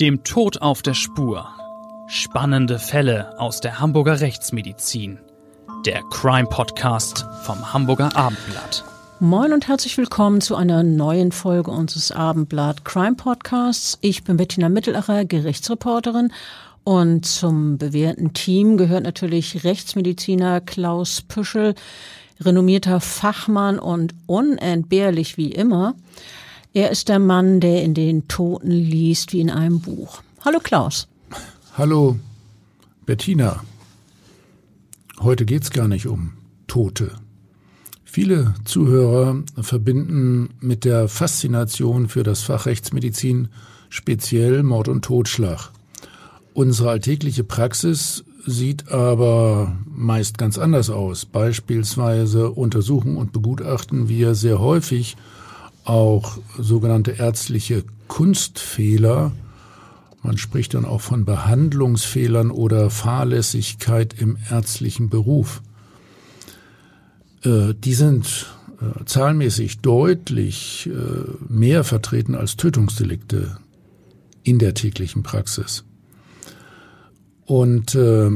Dem Tod auf der Spur. Spannende Fälle aus der Hamburger Rechtsmedizin. Der Crime Podcast vom Hamburger Abendblatt. Moin und herzlich willkommen zu einer neuen Folge unseres Abendblatt Crime Podcasts. Ich bin Bettina Mittelacher, Gerichtsreporterin und zum bewährten Team gehört natürlich Rechtsmediziner Klaus Püschel, renommierter Fachmann und unentbehrlich wie immer. Er ist der Mann, der in den Toten liest wie in einem Buch. Hallo Klaus. Hallo Bettina. Heute geht's gar nicht um Tote. Viele Zuhörer verbinden mit der Faszination für das Fach Rechtsmedizin speziell Mord und Totschlag. Unsere alltägliche Praxis sieht aber meist ganz anders aus. Beispielsweise untersuchen und begutachten wir sehr häufig auch sogenannte ärztliche Kunstfehler. Man spricht dann auch von Behandlungsfehlern oder Fahrlässigkeit im ärztlichen Beruf. Äh, die sind äh, zahlenmäßig deutlich äh, mehr vertreten als Tötungsdelikte in der täglichen Praxis. Und äh,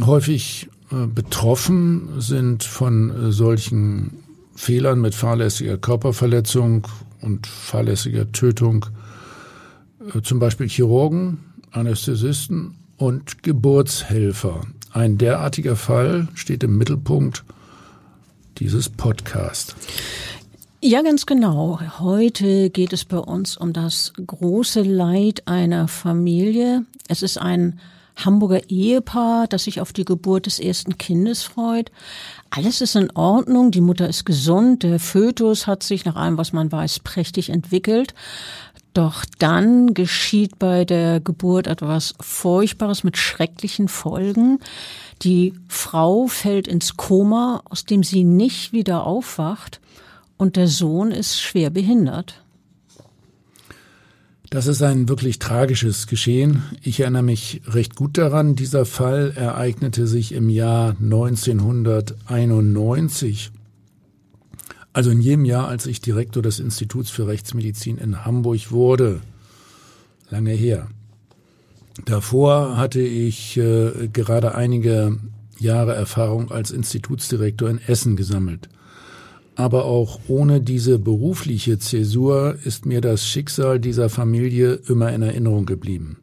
häufig äh, betroffen sind von äh, solchen Fehlern mit fahrlässiger Körperverletzung und fahrlässiger Tötung äh, zum Beispiel Chirurgen, Anästhesisten und Geburtshelfer. Ein derartiger Fall steht im Mittelpunkt dieses Podcasts. Ja, ganz genau. Heute geht es bei uns um das große Leid einer Familie. Es ist ein Hamburger Ehepaar, das sich auf die Geburt des ersten Kindes freut. Alles ist in Ordnung, die Mutter ist gesund, der Fötus hat sich nach allem, was man weiß, prächtig entwickelt. Doch dann geschieht bei der Geburt etwas Furchtbares mit schrecklichen Folgen. Die Frau fällt ins Koma, aus dem sie nicht wieder aufwacht, und der Sohn ist schwer behindert. Das ist ein wirklich tragisches Geschehen. Ich erinnere mich recht gut daran. Dieser Fall ereignete sich im Jahr 1991. Also in jedem Jahr, als ich Direktor des Instituts für Rechtsmedizin in Hamburg wurde. Lange her. Davor hatte ich äh, gerade einige Jahre Erfahrung als Institutsdirektor in Essen gesammelt. Aber auch ohne diese berufliche Zäsur ist mir das Schicksal dieser Familie immer in Erinnerung geblieben.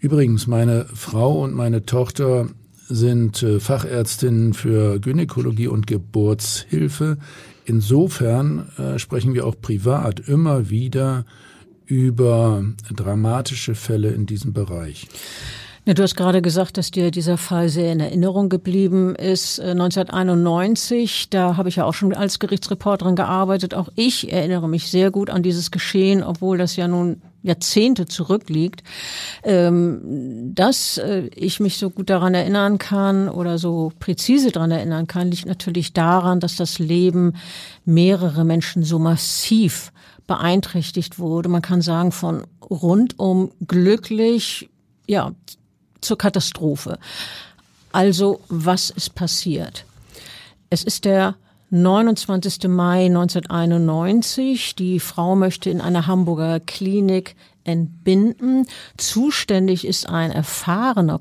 Übrigens, meine Frau und meine Tochter sind äh, Fachärztinnen für Gynäkologie und Geburtshilfe. Insofern äh, sprechen wir auch privat immer wieder über dramatische Fälle in diesem Bereich. Ja, du hast gerade gesagt, dass dir dieser Fall sehr in Erinnerung geblieben ist. 1991, äh, da habe ich ja auch schon als Gerichtsreporterin gearbeitet. Auch ich erinnere mich sehr gut an dieses Geschehen, obwohl das ja nun Jahrzehnte zurückliegt. Ähm, dass äh, ich mich so gut daran erinnern kann oder so präzise daran erinnern kann, liegt natürlich daran, dass das Leben mehrere Menschen so massiv beeinträchtigt wurde. Man kann sagen, von rundum glücklich, ja, zur Katastrophe. Also, was ist passiert? Es ist der 29. Mai 1991. Die Frau möchte in einer Hamburger Klinik entbinden. Zuständig ist ein erfahrener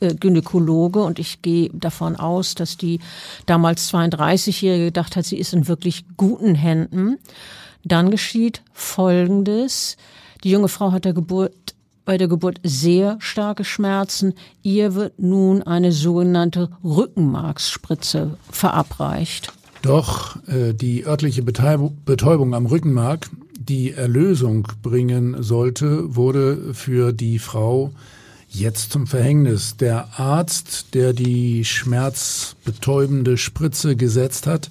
äh, Gynäkologe und ich gehe davon aus, dass die damals 32-Jährige gedacht hat, sie ist in wirklich guten Händen. Dann geschieht Folgendes. Die junge Frau hat der Geburt bei der Geburt sehr starke Schmerzen. Ihr wird nun eine sogenannte Rückenmarksspritze verabreicht. Doch äh, die örtliche Betäubung am Rückenmark, die Erlösung bringen sollte, wurde für die Frau jetzt zum Verhängnis. Der Arzt, der die schmerzbetäubende Spritze gesetzt hat,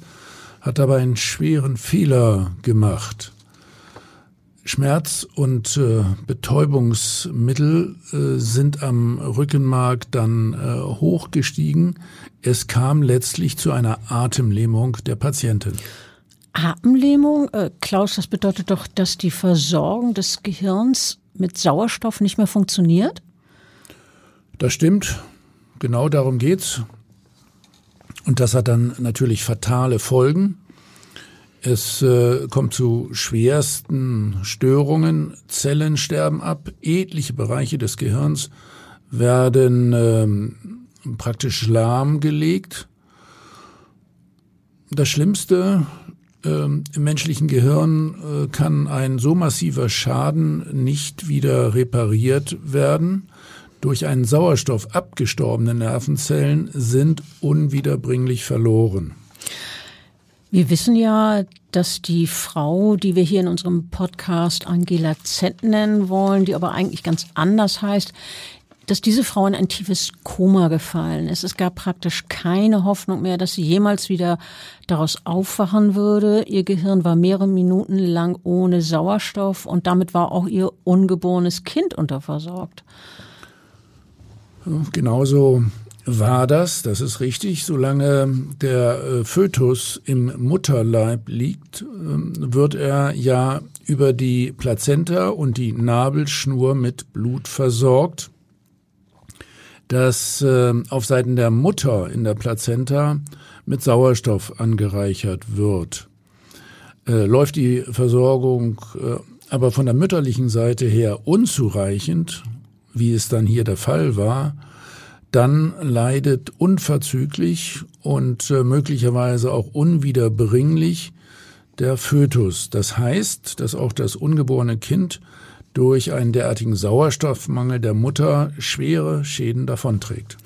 hat aber einen schweren Fehler gemacht. Schmerz- und äh, Betäubungsmittel äh, sind am Rückenmark dann äh, hochgestiegen. Es kam letztlich zu einer Atemlähmung der Patientin. Atemlähmung, äh, Klaus, das bedeutet doch, dass die Versorgung des Gehirns mit Sauerstoff nicht mehr funktioniert? Das stimmt. Genau darum geht's. Und das hat dann natürlich fatale Folgen. Es äh, kommt zu schwersten Störungen, Zellen sterben ab, etliche Bereiche des Gehirns werden ähm, praktisch lahmgelegt. Das Schlimmste ähm, im menschlichen Gehirn äh, kann ein so massiver Schaden nicht wieder repariert werden. Durch einen Sauerstoff abgestorbene Nervenzellen sind unwiederbringlich verloren. Wir wissen ja, dass die Frau, die wir hier in unserem Podcast Angela Z nennen wollen, die aber eigentlich ganz anders heißt, dass diese Frau in ein tiefes Koma gefallen ist. Es gab praktisch keine Hoffnung mehr, dass sie jemals wieder daraus aufwachen würde. Ihr Gehirn war mehrere Minuten lang ohne Sauerstoff und damit war auch ihr ungeborenes Kind unterversorgt. Genauso war das, das ist richtig, solange der äh, Fötus im Mutterleib liegt, ähm, wird er ja über die Plazenta und die Nabelschnur mit Blut versorgt das äh, auf Seiten der Mutter in der Plazenta mit Sauerstoff angereichert wird. Äh, läuft die Versorgung aber von der mütterlichen Seite her unzureichend, wie es dann hier der Fall war, dann leidet unverzüglich und äh, möglicherweise auch unwiederbringlich der Fötus. Das heißt, dass auch das ungeborene Kind durch einen derartigen Sauerstoffmangel der Mutter schwere Schäden davonträgt.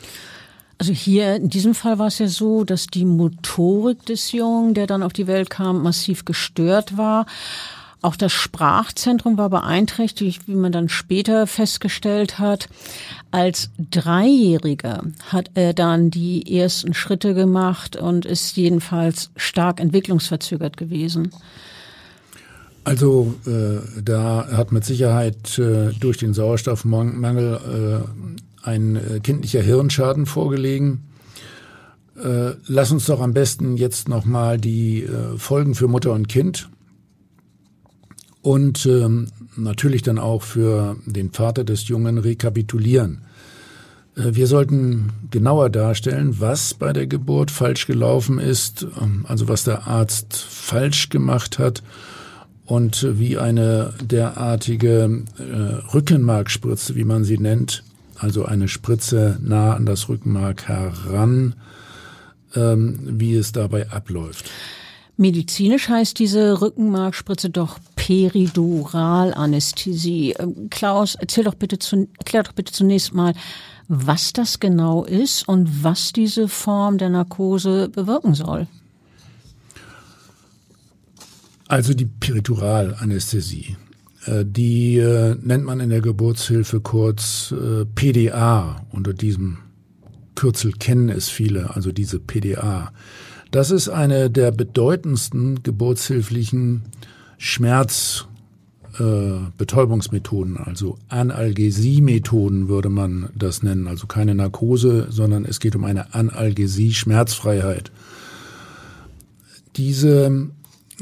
Also hier in diesem Fall war es ja so, dass die Motorik des Jungen, der dann auf die Welt kam, massiv gestört war. Auch das Sprachzentrum war beeinträchtigt, wie man dann später festgestellt hat. Als Dreijähriger hat er dann die ersten Schritte gemacht und ist jedenfalls stark entwicklungsverzögert gewesen. Also äh, da hat mit Sicherheit äh, durch den Sauerstoffmangel äh, ein äh, kindlicher Hirnschaden vorgelegen. Äh, lass uns doch am besten jetzt nochmal die äh, Folgen für Mutter und Kind und ähm, natürlich dann auch für den Vater des Jungen rekapitulieren. Äh, wir sollten genauer darstellen, was bei der Geburt falsch gelaufen ist, ähm, also was der Arzt falsch gemacht hat und wie eine derartige äh, Rückenmarkspritze, wie man sie nennt, also eine Spritze nah an das Rückenmark heran, ähm, wie es dabei abläuft. Medizinisch heißt diese Rückenmarkspritze doch Periduralanästhesie. Ähm, Klaus, erzähl doch bitte zu, erklär doch bitte zunächst mal, was das genau ist und was diese Form der Narkose bewirken soll. Also die Perituralanästhesie. Äh, die äh, nennt man in der Geburtshilfe kurz äh, PDA. Unter diesem Kürzel kennen es viele, also diese PDA. Das ist eine der bedeutendsten geburtshilflichen Schmerzbetäubungsmethoden, also Analgesie-Methoden würde man das nennen. Also keine Narkose, sondern es geht um eine Analgesie, Schmerzfreiheit. Diese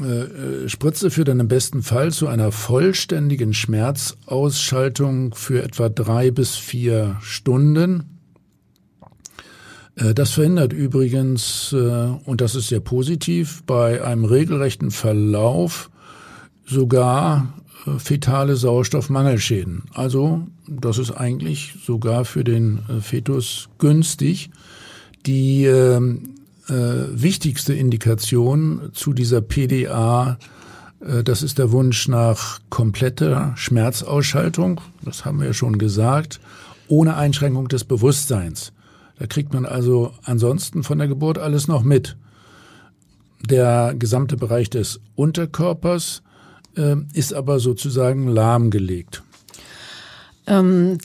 äh, Spritze führt dann im besten Fall zu einer vollständigen Schmerzausschaltung für etwa drei bis vier Stunden. Äh, das verhindert übrigens, äh, und das ist sehr positiv, bei einem regelrechten Verlauf sogar fetale Sauerstoffmangelschäden. Also das ist eigentlich sogar für den Fetus günstig. Die ähm, äh, wichtigste Indikation zu dieser PDA, äh, das ist der Wunsch nach kompletter Schmerzausschaltung, das haben wir ja schon gesagt, ohne Einschränkung des Bewusstseins. Da kriegt man also ansonsten von der Geburt alles noch mit. Der gesamte Bereich des Unterkörpers äh, ist aber sozusagen lahmgelegt. Ähm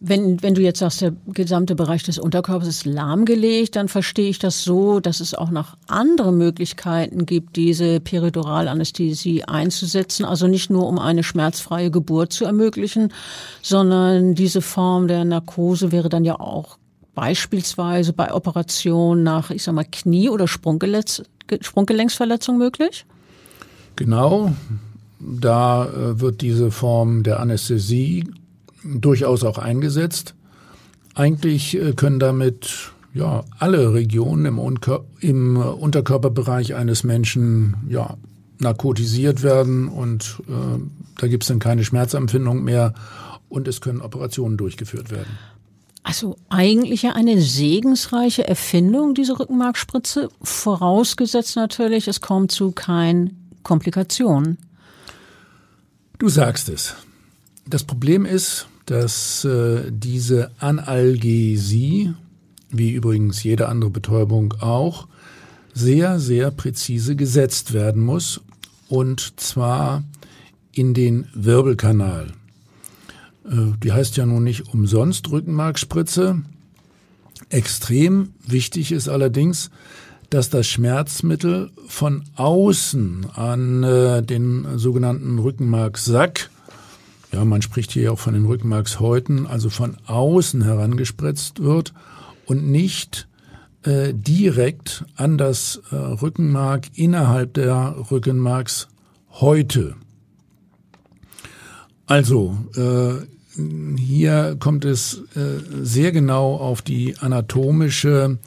wenn, wenn du jetzt sagst, der gesamte Bereich des Unterkörpers ist lahmgelegt, dann verstehe ich das so, dass es auch noch andere Möglichkeiten gibt, diese Periduralanästhesie einzusetzen. Also nicht nur, um eine schmerzfreie Geburt zu ermöglichen, sondern diese Form der Narkose wäre dann ja auch beispielsweise bei Operationen nach, ich sag mal, Knie- oder Sprunggelenksverletzung möglich? Genau. Da äh, wird diese Form der Anästhesie durchaus auch eingesetzt. Eigentlich äh, können damit ja alle Regionen im, im Unterkörperbereich eines Menschen ja narkotisiert werden und äh, da gibt es dann keine Schmerzempfindung mehr und es können Operationen durchgeführt werden. Also eigentlich ja eine segensreiche Erfindung, diese Rückenmarkspritze, vorausgesetzt natürlich, es kommt zu keinen Komplikationen. Du sagst es. Das Problem ist, dass äh, diese Analgesie, wie übrigens jede andere Betäubung auch, sehr, sehr präzise gesetzt werden muss und zwar in den Wirbelkanal. Äh, die heißt ja nun nicht umsonst Rückenmarkspritze. Extrem wichtig ist allerdings, dass das Schmerzmittel von außen an äh, den sogenannten Rückenmarksack, ja, man spricht hier auch von den Rückenmarkshäuten, also von außen herangespritzt wird und nicht äh, direkt an das Rückenmark innerhalb der Rückenmarkshäute. Also hier kommt es äh, sehr genau auf die anatomische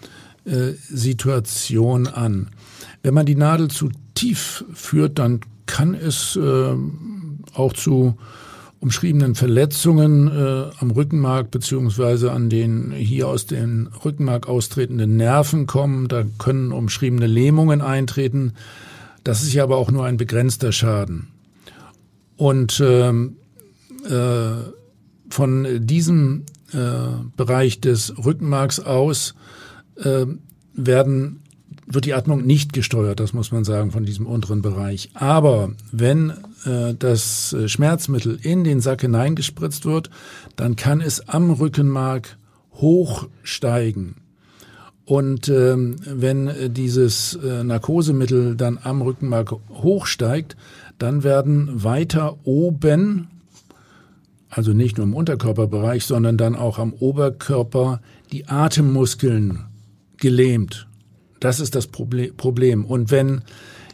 äh, Situation an. Wenn man die Nadel zu tief führt, dann kann es äh, auch zu umschriebenen Verletzungen äh, am Rückenmark beziehungsweise an den hier aus dem Rückenmark austretenden Nerven kommen. Da können umschriebene Lähmungen eintreten. Das ist ja aber auch nur ein begrenzter Schaden. Und ähm, äh, von diesem äh, Bereich des Rückenmarks aus äh, werden wird die Atmung nicht gesteuert, das muss man sagen, von diesem unteren Bereich. Aber wenn äh, das Schmerzmittel in den Sack hineingespritzt wird, dann kann es am Rückenmark hochsteigen. Und ähm, wenn dieses äh, Narkosemittel dann am Rückenmark hochsteigt, dann werden weiter oben, also nicht nur im Unterkörperbereich, sondern dann auch am Oberkörper die Atemmuskeln gelähmt. Das ist das Problem. Und wenn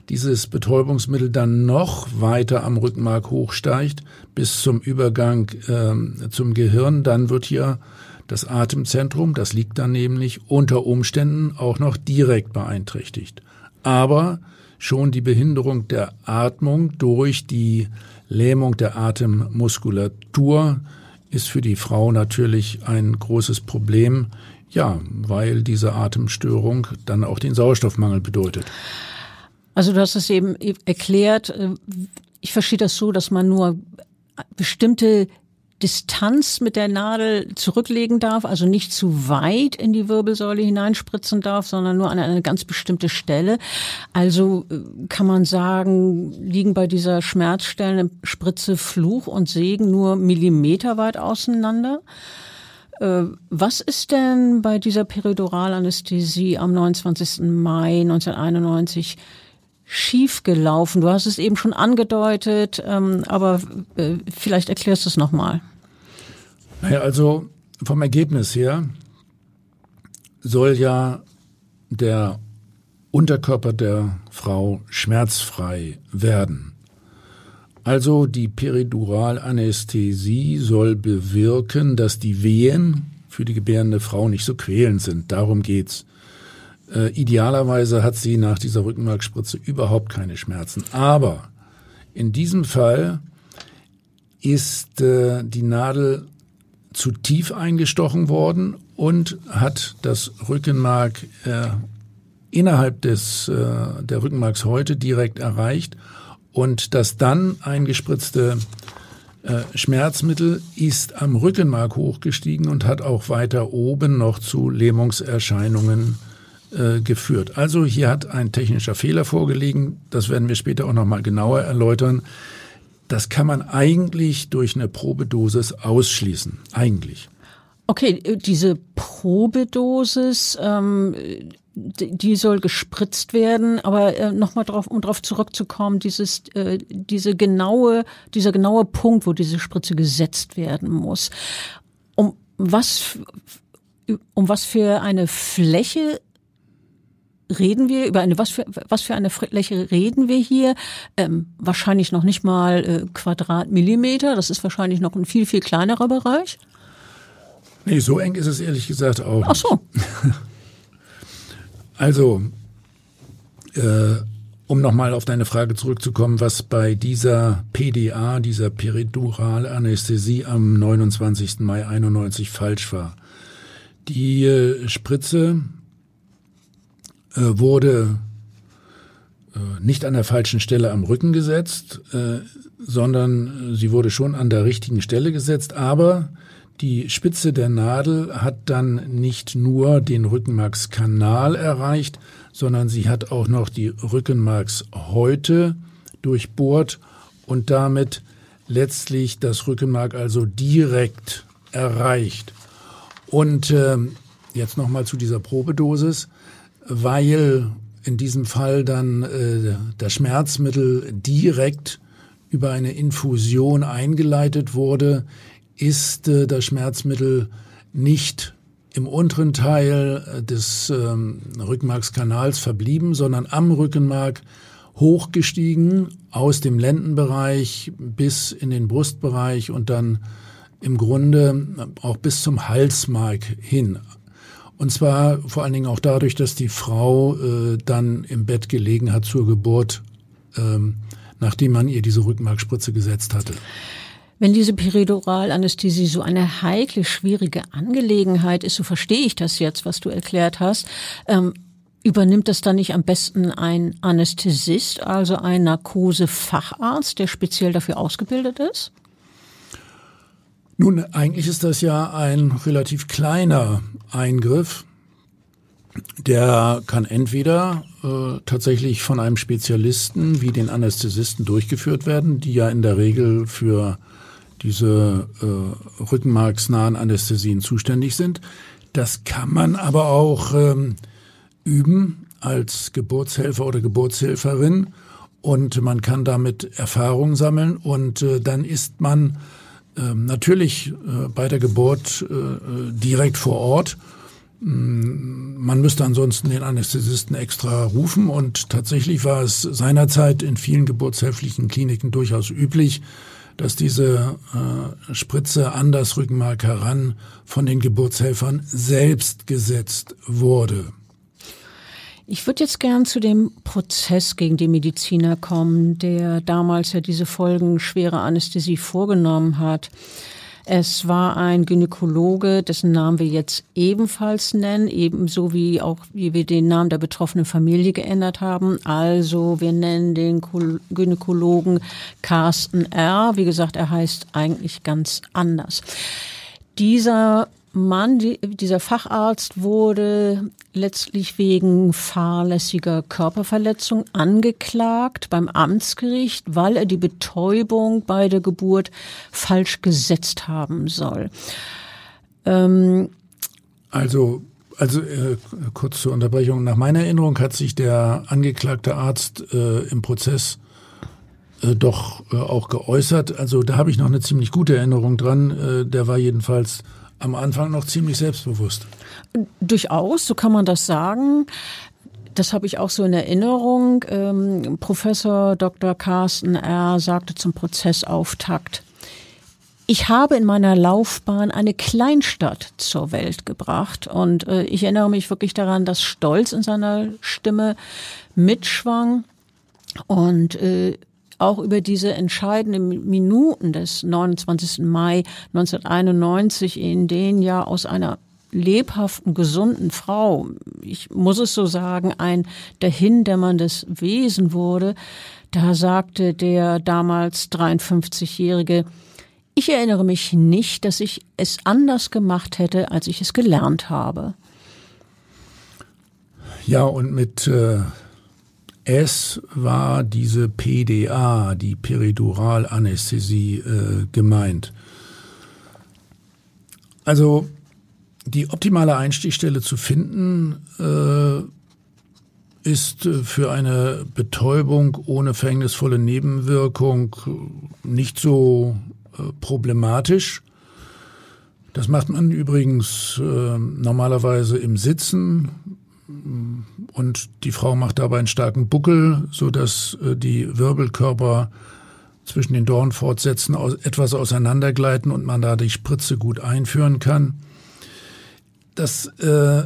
dieses Betäubungsmittel dann noch weiter am Rückenmark hochsteigt bis zum Übergang äh, zum Gehirn, dann wird hier das Atemzentrum, das liegt dann nämlich unter Umständen auch noch direkt beeinträchtigt. Aber schon die Behinderung der Atmung durch die Lähmung der Atemmuskulatur ist für die Frau natürlich ein großes Problem. Ja, weil diese Atemstörung dann auch den Sauerstoffmangel bedeutet. Also du hast es eben erklärt. Äh, ich verstehe das so, dass man nur bestimmte Distanz mit der Nadel zurücklegen darf, also nicht zu weit in die Wirbelsäule hineinspritzen darf, sondern nur an eine ganz bestimmte Stelle. Also äh, kann man sagen, liegen bei dieser Schmerzstellenspritze Fluch und Segen nur millimeterweit auseinander. Äh, was ist denn bei dieser Periduralanästhesie am 29. Mai 1991 schiefgelaufen? Du hast es eben schon angedeutet, ähm, aber äh, vielleicht erklärst du es nochmal. Naja, also vom Ergebnis her soll ja der Unterkörper der Frau schmerzfrei werden. Also die Periduralanästhesie soll bewirken, dass die Wehen für die gebärende Frau nicht so quälend sind. Darum geht's. Äh, idealerweise hat sie nach dieser Rückenmarkspritze überhaupt keine Schmerzen. Aber in diesem Fall ist äh, die Nadel zu tief eingestochen worden und hat das Rückenmark äh, innerhalb des, äh, der Rückenmarkshäute direkt erreicht und das dann eingespritzte äh, Schmerzmittel ist am Rückenmark hochgestiegen und hat auch weiter oben noch zu Lähmungserscheinungen äh, geführt. Also hier hat ein technischer Fehler vorgelegen. Das werden wir später auch noch mal genauer erläutern. Das kann man eigentlich durch eine Probedosis ausschließen. Eigentlich. Okay, äh, diese Probedosis, ähm, die soll gespritzt werden, aber äh, nochmal drauf, um darauf zurückzukommen, dieses, äh, diese genaue, dieser genaue Punkt, wo diese Spritze gesetzt werden muss. Um was, um was für eine Fläche reden wir über eine was für was für eine Fläche reden wir hier? Ähm, wahrscheinlich noch nicht mal äh, Quadratmillimeter. Das ist wahrscheinlich noch ein viel viel kleinerer Bereich. Nee, so eng ist es ehrlich gesagt auch. Ach so. Also, äh, um nochmal auf deine Frage zurückzukommen, was bei dieser PDA, dieser Periduralanästhesie am 29. Mai 91 falsch war. Die äh, Spritze wurde äh, nicht an der falschen Stelle am Rücken gesetzt, äh, sondern sie wurde schon an der richtigen Stelle gesetzt, aber die Spitze der Nadel hat dann nicht nur den Rückenmarkskanal erreicht, sondern sie hat auch noch die Rückenmarkshäute durchbohrt und damit letztlich das Rückenmark also direkt erreicht. Und äh, jetzt nochmal zu dieser Probedosis, weil in diesem Fall dann äh, das Schmerzmittel direkt über eine Infusion eingeleitet wurde, ist äh, das Schmerzmittel nicht im unteren Teil äh, des ähm, Rückenmarkskanals verblieben, sondern am Rückenmark hochgestiegen aus dem Lendenbereich bis in den Brustbereich und dann im Grunde auch bis zum Halsmark hin. Und zwar vor allen Dingen auch dadurch, dass die Frau äh, dann im Bett gelegen hat zur Geburt, ähm, nachdem man ihr diese Rückenmarkspritze gesetzt hatte. Wenn diese Periduralanästhesie so eine heikle, schwierige Angelegenheit ist, so verstehe ich das jetzt, was du erklärt hast, ähm, übernimmt das dann nicht am besten ein Anästhesist, also ein Narkosefacharzt, der speziell dafür ausgebildet ist? Nun, eigentlich ist das ja ein relativ kleiner Eingriff. Der kann entweder äh, tatsächlich von einem Spezialisten wie den Anästhesisten durchgeführt werden, die ja in der Regel für diese äh, rückenmarksnahen Anästhesien zuständig sind. Das kann man aber auch ähm, üben als Geburtshelfer oder Geburtshilferin und man kann damit Erfahrung sammeln und äh, dann ist man äh, natürlich äh, bei der Geburt äh, direkt vor Ort. Mm, man müsste ansonsten den Anästhesisten extra rufen und tatsächlich war es seinerzeit in vielen geburtshilflichen Kliniken durchaus üblich, dass diese äh, Spritze an das Rückenmark heran von den Geburtshelfern selbst gesetzt wurde. Ich würde jetzt gern zu dem Prozess gegen die Mediziner kommen, der damals ja diese Folgen schwerer Anästhesie vorgenommen hat. Es war ein Gynäkologe, dessen Namen wir jetzt ebenfalls nennen, ebenso wie auch wie wir den Namen der betroffenen Familie geändert haben. Also wir nennen den Gynäkologen Carsten R. Wie gesagt, er heißt eigentlich ganz anders. Dieser Mann, die, dieser Facharzt wurde letztlich wegen fahrlässiger Körperverletzung angeklagt beim Amtsgericht, weil er die Betäubung bei der Geburt falsch gesetzt haben soll. Ähm, also also äh, kurz zur Unterbrechung. Nach meiner Erinnerung hat sich der angeklagte Arzt äh, im Prozess äh, doch äh, auch geäußert. Also da habe ich noch eine ziemlich gute Erinnerung dran. Äh, der war jedenfalls am Anfang noch ziemlich selbstbewusst. Durchaus, so kann man das sagen. Das habe ich auch so in Erinnerung. Ähm, Professor Dr. Carsten R. sagte zum Prozessauftakt, ich habe in meiner Laufbahn eine Kleinstadt zur Welt gebracht und äh, ich erinnere mich wirklich daran, dass Stolz in seiner Stimme mitschwang und äh, auch über diese entscheidenden Minuten des 29. Mai 1991, in denen ja aus einer lebhaften, gesunden Frau, ich muss es so sagen, ein dahindämmerndes Wesen wurde, da sagte der damals 53-Jährige, ich erinnere mich nicht, dass ich es anders gemacht hätte, als ich es gelernt habe. Ja, und mit äh, es war diese PDA, die Periduralanästhesie, äh, gemeint. Also die optimale Einstichstelle zu finden, äh, ist für eine Betäubung ohne verhängnisvolle Nebenwirkung nicht so äh, problematisch. Das macht man übrigens äh, normalerweise im Sitzen und die Frau macht dabei einen starken Buckel, so dass äh, die Wirbelkörper zwischen den Dornfortsätzen etwas auseinandergleiten und man da die Spritze gut einführen kann. Das äh,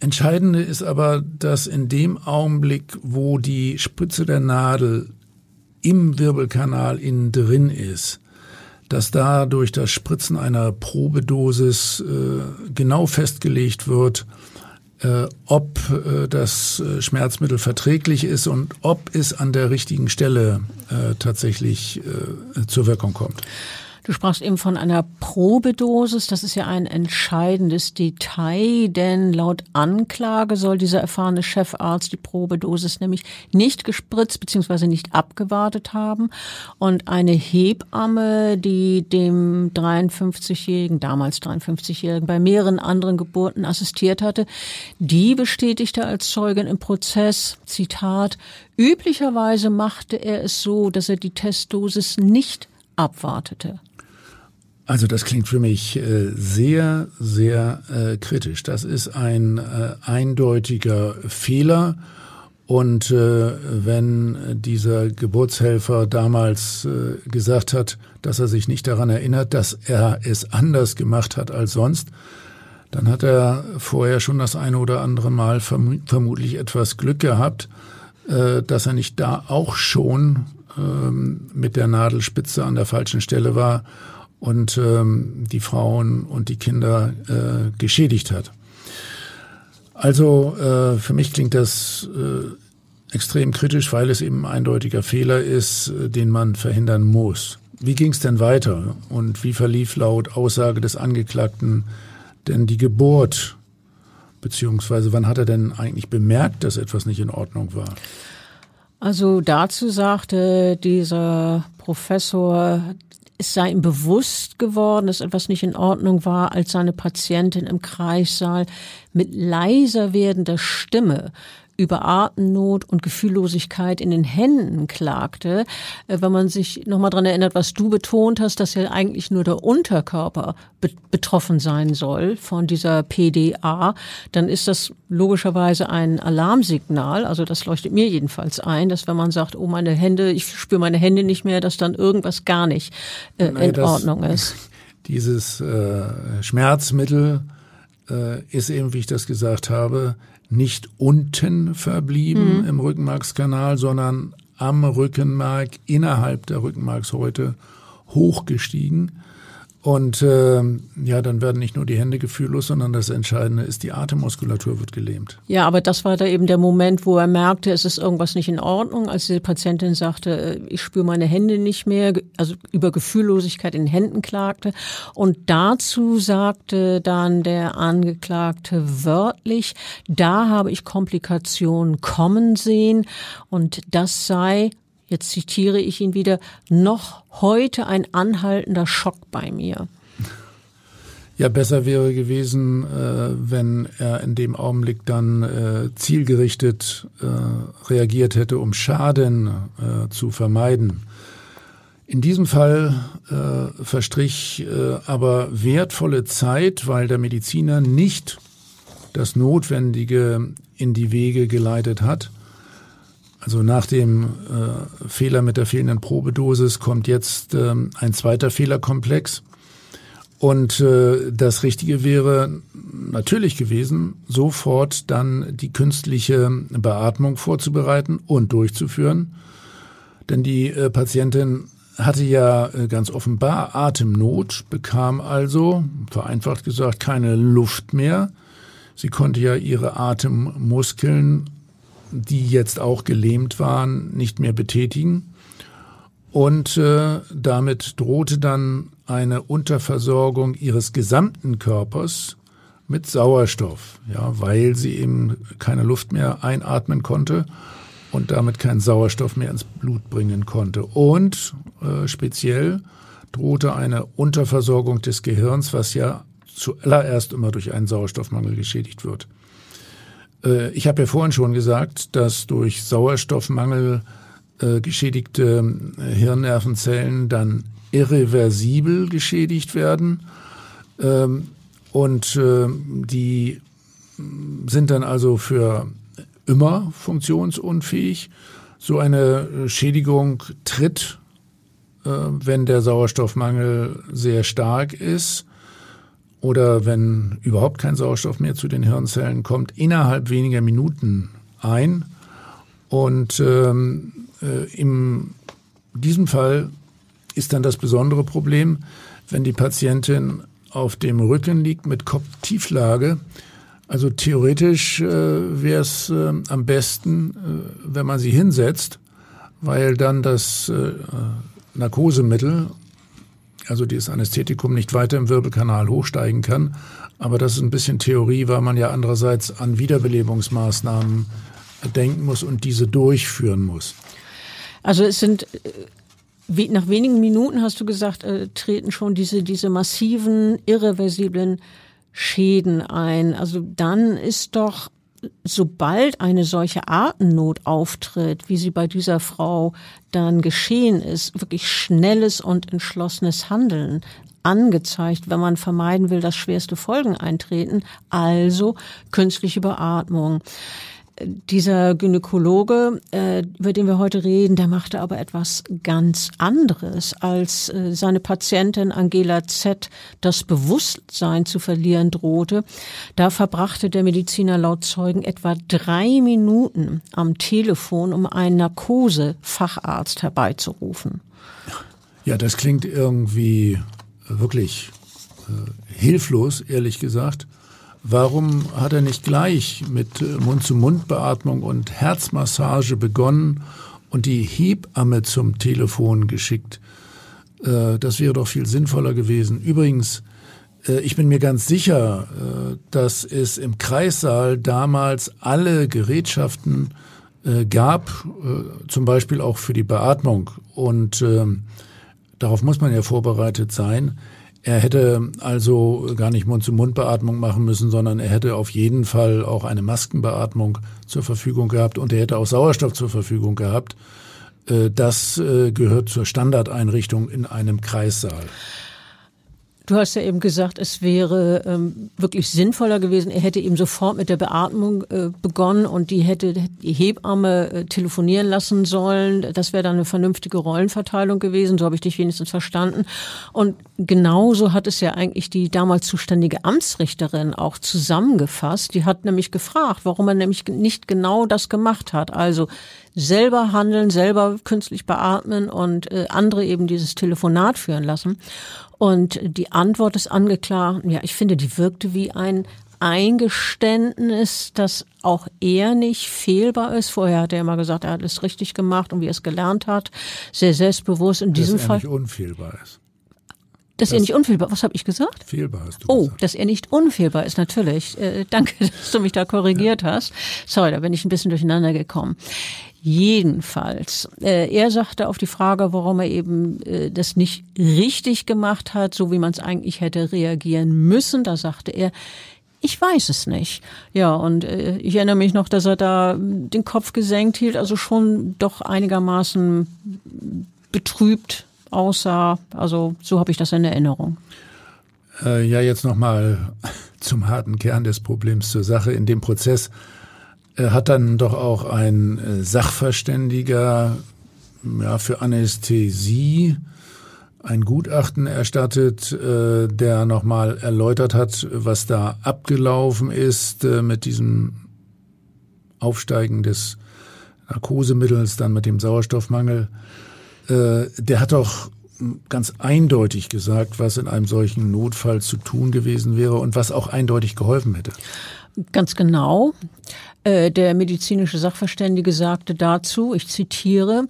Entscheidende ist aber, dass in dem Augenblick, wo die Spitze der Nadel im Wirbelkanal innen drin ist, dass da durch das Spritzen einer Probedosis äh, genau festgelegt wird, ob äh, das äh, Schmerzmittel verträglich ist und ob es an der richtigen Stelle äh, tatsächlich äh, zur Wirkung kommt. Du sprachst eben von einer Probedosis. Das ist ja ein entscheidendes Detail, denn laut Anklage soll dieser erfahrene Chefarzt die Probedosis nämlich nicht gespritzt bzw. nicht abgewartet haben. Und eine Hebamme, die dem 53-Jährigen, damals 53-Jährigen, bei mehreren anderen Geburten assistiert hatte, die bestätigte als Zeugin im Prozess, Zitat, üblicherweise machte er es so, dass er die Testdosis nicht abwartete. Also das klingt für mich äh, sehr, sehr äh, kritisch. Das ist ein äh, eindeutiger Fehler. Und äh, wenn dieser Geburtshelfer damals äh, gesagt hat, dass er sich nicht daran erinnert, dass er es anders gemacht hat als sonst, dann hat er vorher schon das eine oder andere Mal verm vermutlich etwas Glück gehabt, dass er nicht da auch schon ähm, mit der Nadelspitze an der falschen Stelle war und ähm, die Frauen und die Kinder äh, geschädigt hat. Also äh, für mich klingt das äh, extrem kritisch, weil es eben ein eindeutiger Fehler ist, äh, den man verhindern muss. Wie ging es denn weiter und wie verlief laut Aussage des Angeklagten denn die Geburt? Beziehungsweise wann hat er denn eigentlich bemerkt, dass etwas nicht in Ordnung war? Also dazu sagte dieser Professor, es sei ihm bewusst geworden, dass etwas nicht in Ordnung war, als seine Patientin im Kreissaal mit leiser werdender Stimme über Atemnot und Gefühllosigkeit in den Händen klagte. Äh, wenn man sich nochmal dran erinnert, was du betont hast, dass ja eigentlich nur der Unterkörper be betroffen sein soll von dieser PDA, dann ist das logischerweise ein Alarmsignal. Also das leuchtet mir jedenfalls ein, dass wenn man sagt, oh meine Hände, ich spüre meine Hände nicht mehr, dass dann irgendwas gar nicht äh, Nein, in Ordnung ist. Dieses äh, Schmerzmittel äh, ist eben, wie ich das gesagt habe, nicht unten verblieben mhm. im Rückenmarkskanal, sondern am Rückenmark innerhalb der Rückenmarkshäute hochgestiegen. Und äh, ja, dann werden nicht nur die Hände gefühllos, sondern das Entscheidende ist, die Atemmuskulatur wird gelähmt. Ja, aber das war da eben der Moment, wo er merkte, es ist irgendwas nicht in Ordnung, als die Patientin sagte, äh, ich spüre meine Hände nicht mehr, also über Gefühllosigkeit in den Händen klagte. Und dazu sagte dann der Angeklagte wörtlich, da habe ich Komplikationen kommen sehen und das sei jetzt zitiere ich ihn wieder, noch heute ein anhaltender Schock bei mir. Ja, besser wäre gewesen, äh, wenn er in dem Augenblick dann äh, zielgerichtet äh, reagiert hätte, um Schaden zu vermeiden. In diesem Fall verstrich aber wertvolle Zeit, weil der Mediziner nicht das Notwendige in die Wege geleitet hat. Also nach dem äh, Fehler mit der fehlenden Probedosis kommt jetzt ähm, ein zweiter Fehlerkomplex. Und äh, das Richtige wäre natürlich gewesen, sofort dann die künstliche Beatmung vorzubereiten und durchzuführen. Denn die äh, Patientin hatte ja äh, ganz offenbar Atemnot, bekam also, vereinfacht gesagt, keine Luft mehr. Sie konnte ja ihre Atemmuskeln die jetzt auch gelähmt waren, nicht mehr betätigen. Und äh, damit drohte dann eine Unterversorgung ihres gesamten Körpers mit Sauerstoff, ja, weil sie eben keine Luft mehr einatmen konnte und damit keinen Sauerstoff mehr ins Blut bringen konnte. Und äh, speziell drohte eine Unterversorgung des Gehirns, was ja zuallererst immer durch einen Sauerstoffmangel geschädigt wird. Äh, ich habe ja vorhin schon gesagt, dass durch Sauerstoffmangel äh, geschädigte äh, Hirnnervenzellen dann irreversibel geschädigt werden. Ähm, und die sind dann also für immer funktionsunfähig. So eine Schädigung tritt, wenn der Sauerstoffmangel sehr stark ist oder wenn überhaupt kein Sauerstoff mehr zu den Hirnzellen kommt, innerhalb weniger Minuten ein. Und ähm, äh, in diesem Fall ist dann das besondere Problem, wenn die Patientin auf dem Rücken liegt mit Kopftieflage. Also theoretisch äh, wäre es äh, am besten, äh, wenn man sie hinsetzt, weil dann das äh, Narkosemittel, also dieses Anästhetikum, nicht weiter im Wirbelkanal hochsteigen kann. Aber das ist ein bisschen Theorie, weil man ja andererseits an Wiederbelebungsmaßnahmen denken muss und diese durchführen muss. Also es sind äh, nach wenigen Minuten hast du gesagt, äh, treten schon diese diese massiven irreversiblen Schäden ein. Also dann ist doch sobald eine solche Atemnot auftritt, wie sie bei dieser Frau dann geschehen ist, wirklich schnelles und entschlossenes Handeln angezeigt, wenn man vermeiden will, dass schwerste Folgen eintreten, also künstliche Beatmung dieser Gynäkologe, äh, über den wir heute reden, der machte aber etwas ganz anderes, als äh, seine Patientin Angela Z. das Bewusstsein zu verlieren drohte. Da verbrachte der Mediziner laut Zeugen etwa drei Minuten am Telefon, um einen Narkosefacharzt herbeizurufen. Ja, das klingt irgendwie wirklich äh, hilflos, ehrlich gesagt. Warum hat er nicht gleich mit äh, Mund-zu-Mund-Beatmung und Herzmassage begonnen und die Hebamme zum Telefon geschickt? Äh, das wäre doch viel sinnvoller gewesen. Übrigens, äh, ich bin mir ganz sicher, dass es im Kreissaal damals alle Gerätschaften gab, zum Beispiel auch für die Beatmung. Und ähm, darauf muss man ja vorbereitet sein. Er hätte also gar nicht Mund-zu-Mund-Beatmung machen müssen, sondern er hätte auf jeden Fall auch eine Maskenbeatmung zur Verfügung gehabt und er hätte auch Sauerstoff zur Verfügung gehabt. Äh, das äh, gehört zur Standardeinrichtung in einem Kreissaal. Du hast ja eben gesagt, es wäre ähm, wirklich sinnvoller gewesen. Er hätte eben sofort mit der Beatmung äh, begonnen und die hätte die Hebamme äh, telefonieren lassen sollen. Das wäre dann eine vernünftige Rollenverteilung gewesen. So habe ich dich wenigstens verstanden. Und genauso hat es ja eigentlich die damals zuständige Amtsrichterin auch zusammengefasst. Die hat nämlich gefragt, warum er nämlich nicht genau das gemacht hat. Also selber handeln, selber künstlich beatmen und äh, andere eben dieses Telefonat führen lassen. Und die Antwort des Angeklagten, ja, ich finde, die wirkte wie ein Eingeständnis, dass auch er nicht fehlbar ist. Vorher hat er immer gesagt, er hat es richtig gemacht und wie er es gelernt hat, sehr selbstbewusst. In diesem dass Fall. Dass er nicht unfehlbar ist. Dass das er nicht unfehlbar, was habe ich gesagt? Fehlbar hast du Oh, gesagt. dass er nicht unfehlbar ist, natürlich. Äh, danke, dass du mich da korrigiert ja. hast. Sorry, da bin ich ein bisschen durcheinander gekommen. Jedenfalls, äh, er sagte auf die Frage, warum er eben äh, das nicht richtig gemacht hat, so wie man es eigentlich hätte reagieren müssen, da sagte er, ich weiß es nicht. Ja, und äh, ich erinnere mich noch, dass er da den Kopf gesenkt hielt, also schon doch einigermaßen betrübt aussah. Also so habe ich das in Erinnerung. Ja, jetzt nochmal zum harten Kern des Problems zur Sache. In dem Prozess hat dann doch auch ein äh, Sachverständiger ja, für Anästhesie ein Gutachten erstattet, äh, der nochmal erläutert hat, was da abgelaufen ist mit diesem Aufsteigen des Narkosemittels, dann mit dem Sauerstoffmangel. Der hat doch ganz eindeutig gesagt, was in einem solchen Notfall zu tun gewesen wäre und was auch eindeutig geholfen hätte. Ganz genau. Äh, der medizinische Sachverständige sagte dazu, ich zitiere,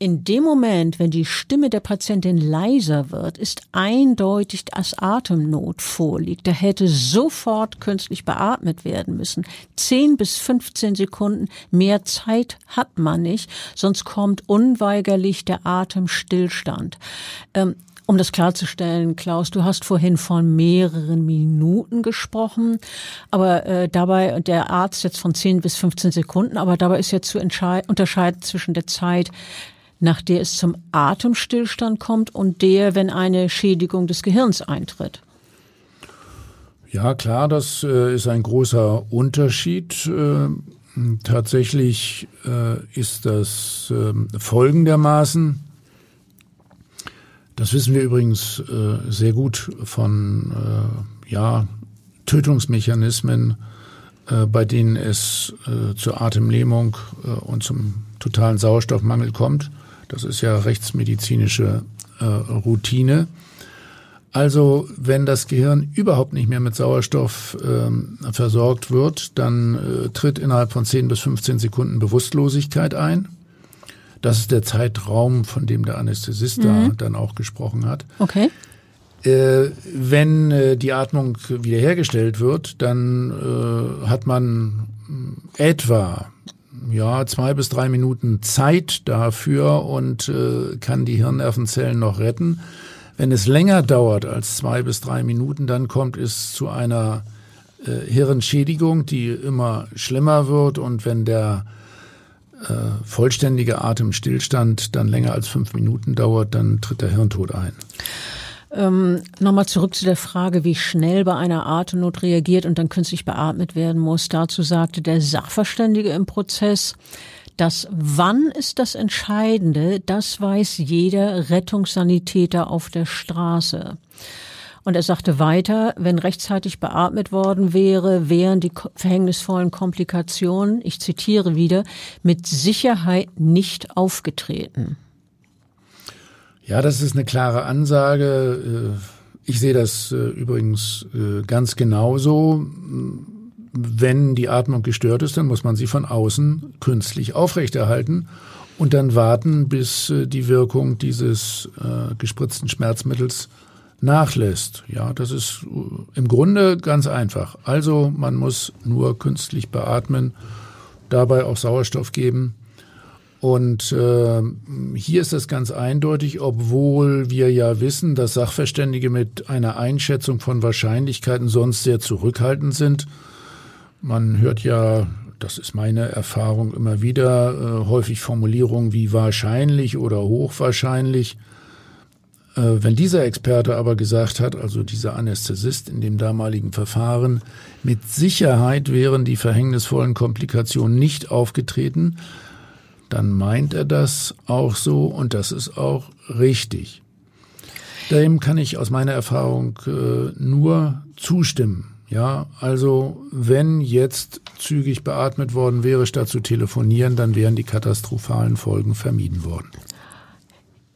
in dem Moment, wenn die Stimme der Patientin leiser wird, ist eindeutig, dass Atemnot vorliegt. Da hätte sofort künstlich beatmet werden müssen. Zehn bis 15 Sekunden mehr Zeit hat man nicht, sonst kommt unweigerlich der Atemstillstand. Ähm, um das klarzustellen, Klaus, du hast vorhin von mehreren Minuten gesprochen, aber äh, dabei der Arzt jetzt von 10 bis 15 Sekunden, aber dabei ist jetzt zu unterscheiden zwischen der Zeit, nach der es zum Atemstillstand kommt und der, wenn eine Schädigung des Gehirns eintritt. Ja, klar, das äh, ist ein großer Unterschied. Äh, tatsächlich ist das ähm, folgendermaßen Das wissen wir übrigens äh, sehr gut von äh, ja, Tötungsmechanismen, äh, bei denen es äh, zur Atemlähmung äh, und zum totalen Sauerstoffmangel kommt. Das ist ja rechtsmedizinische äh, Routine. Also wenn das Gehirn überhaupt nicht mehr mit Sauerstoff ähm, versorgt wird, dann äh, tritt innerhalb von 10 bis 15 Sekunden Bewusstlosigkeit ein. Das ist der Zeitraum, von dem der Anästhesist mhm. da dann auch gesprochen hat. Okay. Äh, wenn äh, die Atmung wiederhergestellt wird, dann äh, hat man etwa ja zwei bis drei Minuten Zeit dafür und äh, kann die Hirnnervenzellen noch retten. Wenn es länger dauert als zwei bis drei Minuten, dann kommt es zu einer äh, Hirnschädigung, die immer schlimmer wird und wenn der äh, vollständige Atemstillstand dann länger als fünf Minuten dauert, dann tritt der Hirntod ein. Ähm, Nochmal zurück zu der Frage, wie schnell bei einer Atemnot reagiert und dann künstlich beatmet werden muss. Dazu sagte der Sachverständige im Prozess, das Wann ist das Entscheidende, das weiß jeder Rettungssanitäter auf der Straße. Und er sagte weiter, wenn rechtzeitig beatmet worden wäre, wären die verhängnisvollen Komplikationen, ich zitiere wieder, mit Sicherheit nicht aufgetreten. Ja, das ist eine klare Ansage. Äh, ich sehe das äh, übrigens äh, ganz genauso. Wenn die Atmung gestört ist, dann muss man sie von außen künstlich aufrechterhalten und dann warten, bis die Wirkung dieses gespritzten Schmerzmittels nachlässt. Ja, das ist im Grunde ganz einfach. Also man muss nur künstlich beatmen, dabei auch Sauerstoff geben und äh, hier ist es ganz eindeutig, obwohl wir ja wissen, dass Sachverständige mit einer Einschätzung von Wahrscheinlichkeiten sonst sehr zurückhaltend sind. Man hört ja, das ist meine Erfahrung immer wieder, äh, häufig Formulierungen wie wahrscheinlich oder hochwahrscheinlich. Äh, wenn dieser Experte aber gesagt hat, also dieser Anästhesist in dem damaligen Verfahren, mit Sicherheit wären die verhängnisvollen Komplikationen nicht aufgetreten, dann meint er das auch so und das ist auch richtig. Dem kann ich aus meiner Erfahrung äh, nur zustimmen. Ja, also wenn jetzt zügig beatmet worden wäre, statt zu telefonieren, dann wären die katastrophalen Folgen vermieden worden.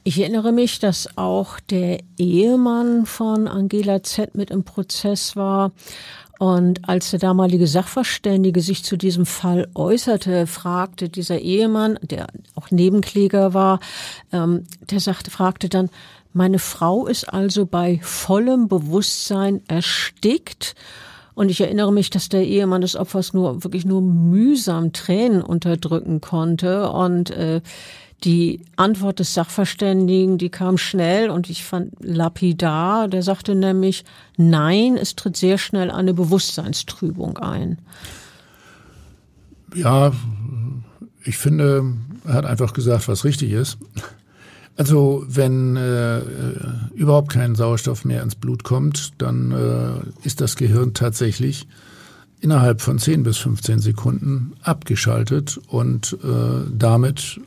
Ich erinnere mich, dass auch der Ehemann von Angela Z mit im Prozess war und als der damalige Sachverständige sich zu diesem Fall äußerte, fragte dieser Ehemann, der auch Nebenkläger war, ähm, der sagte, fragte dann, meine Frau ist also bei vollem Bewusstsein erstickt. Und ich erinnere mich, dass der Ehemann des Opfers nur wirklich nur mühsam Tränen unterdrücken konnte und äh, die Antwort des Sachverständigen, die kam schnell und ich fand lapidar. Der sagte nämlich, nein, es tritt sehr schnell eine Bewusstseinstrübung ein. Ja, ich finde, er hat einfach gesagt, was richtig ist. Also wenn äh, überhaupt kein Sauerstoff mehr ins Blut kommt, dann äh, ist das Gehirn tatsächlich innerhalb von 10 bis 15 Sekunden abgeschaltet und äh, damit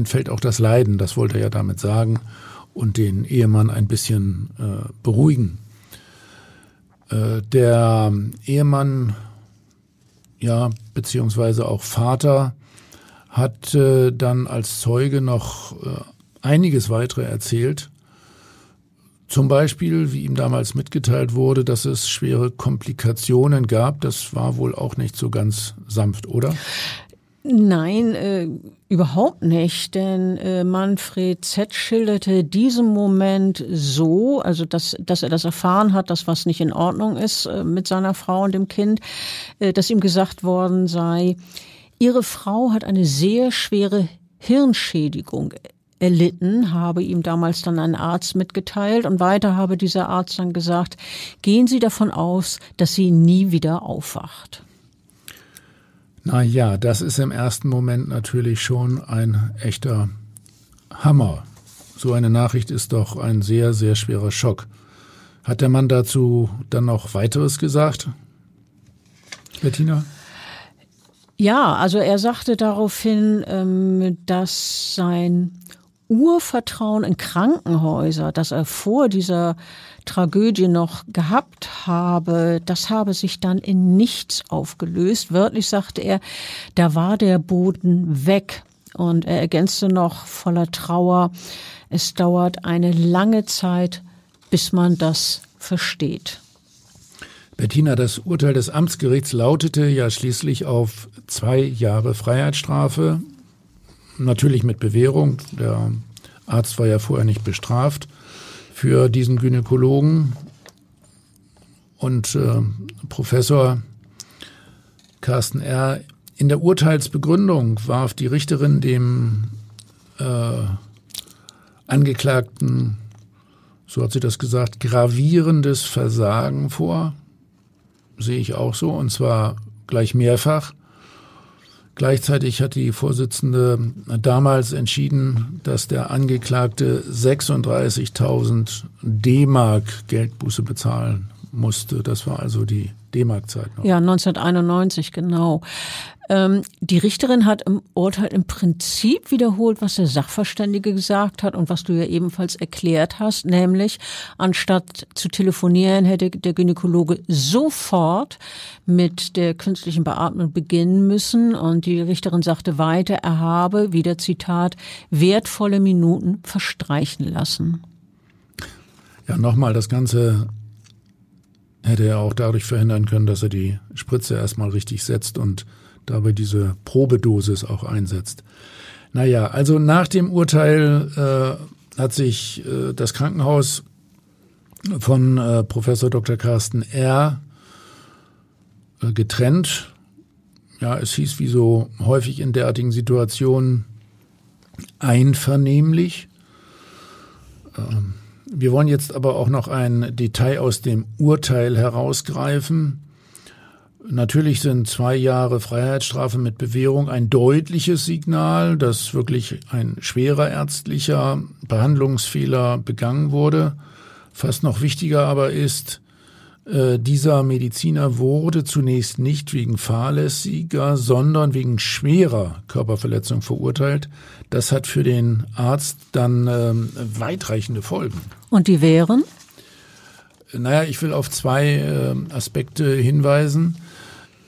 entfällt auch das Leiden, das wollte er ja damit sagen, und den Ehemann ein bisschen äh, beruhigen. Äh, der Ehemann, ja, beziehungsweise auch Vater, hat äh, dann als Zeuge noch äh, einiges weitere erzählt. Zum Beispiel, wie ihm damals mitgeteilt wurde, dass es schwere Komplikationen gab. Das war wohl auch nicht so ganz sanft, oder? Nein, äh, überhaupt nicht, denn äh, Manfred Z schilderte diesen Moment so, also dass, dass er das erfahren hat, dass was nicht in Ordnung ist äh, mit seiner Frau und dem Kind, äh, dass ihm gesagt worden sei, ihre Frau hat eine sehr schwere Hirnschädigung erlitten, habe ihm damals dann ein Arzt mitgeteilt und weiter habe dieser Arzt dann gesagt, gehen Sie davon aus, dass sie nie wieder aufwacht. Na ja, das ist im ersten Moment natürlich schon ein echter Hammer. So eine Nachricht ist doch ein sehr, sehr schwerer Schock. Hat der Mann dazu dann noch weiteres gesagt? Bettina? Ja, also er sagte daraufhin, ähm, dass sein Urvertrauen in Krankenhäuser, das er vor dieser Tragödie noch gehabt habe, das habe sich dann in nichts aufgelöst. Wörtlich sagte er, da war der Boden weg. Und er ergänzte noch voller Trauer, es dauert eine lange Zeit, bis man das versteht. Bettina, das Urteil des Amtsgerichts lautete ja schließlich auf zwei Jahre Freiheitsstrafe, natürlich mit Bewährung. Der Arzt war ja vorher nicht bestraft für diesen Gynäkologen. Und äh, Professor Carsten R. in der Urteilsbegründung warf die Richterin dem äh, Angeklagten, so hat sie das gesagt, gravierendes Versagen vor. Sehe ich auch so, und zwar gleich mehrfach. Gleichzeitig hat die Vorsitzende damals entschieden, dass der Angeklagte 36.000 D-Mark Geldbuße bezahlen musste. Das war also die D-Mark-Zeit noch. Ja, 1991, genau. Ähm, die Richterin hat im Urteil im Prinzip wiederholt, was der Sachverständige gesagt hat und was du ja ebenfalls erklärt hast, nämlich anstatt zu telefonieren, hätte der Gynäkologe sofort mit der künstlichen Beatmung beginnen müssen. Und die Richterin sagte weiter, er habe, wieder Zitat, wertvolle Minuten verstreichen lassen. Ja, nochmal, das Ganze hätte er auch dadurch verhindern können, dass er die Spritze erstmal richtig setzt und dabei diese Probedosis auch einsetzt. Naja, also nach dem Urteil äh, hat sich äh, das Krankenhaus von äh, Professor Dr. Carsten R. Äh, getrennt. Ja, es hieß wie so häufig in derartigen Situationen einvernehmlich. Ähm, wir wollen jetzt aber auch noch ein Detail aus dem Urteil herausgreifen. Natürlich sind zwei Jahre Freiheitsstrafe mit Bewährung ein deutliches Signal, dass wirklich ein schwerer ärztlicher Behandlungsfehler begangen wurde. Fast noch wichtiger aber ist, äh, dieser Mediziner wurde zunächst nicht wegen fahrlässiger, sondern wegen schwerer Körperverletzung verurteilt. Das hat für den Arzt dann ähm, weitreichende Folgen. Und die wären? Naja, ich will auf zwei äh, Aspekte hinweisen.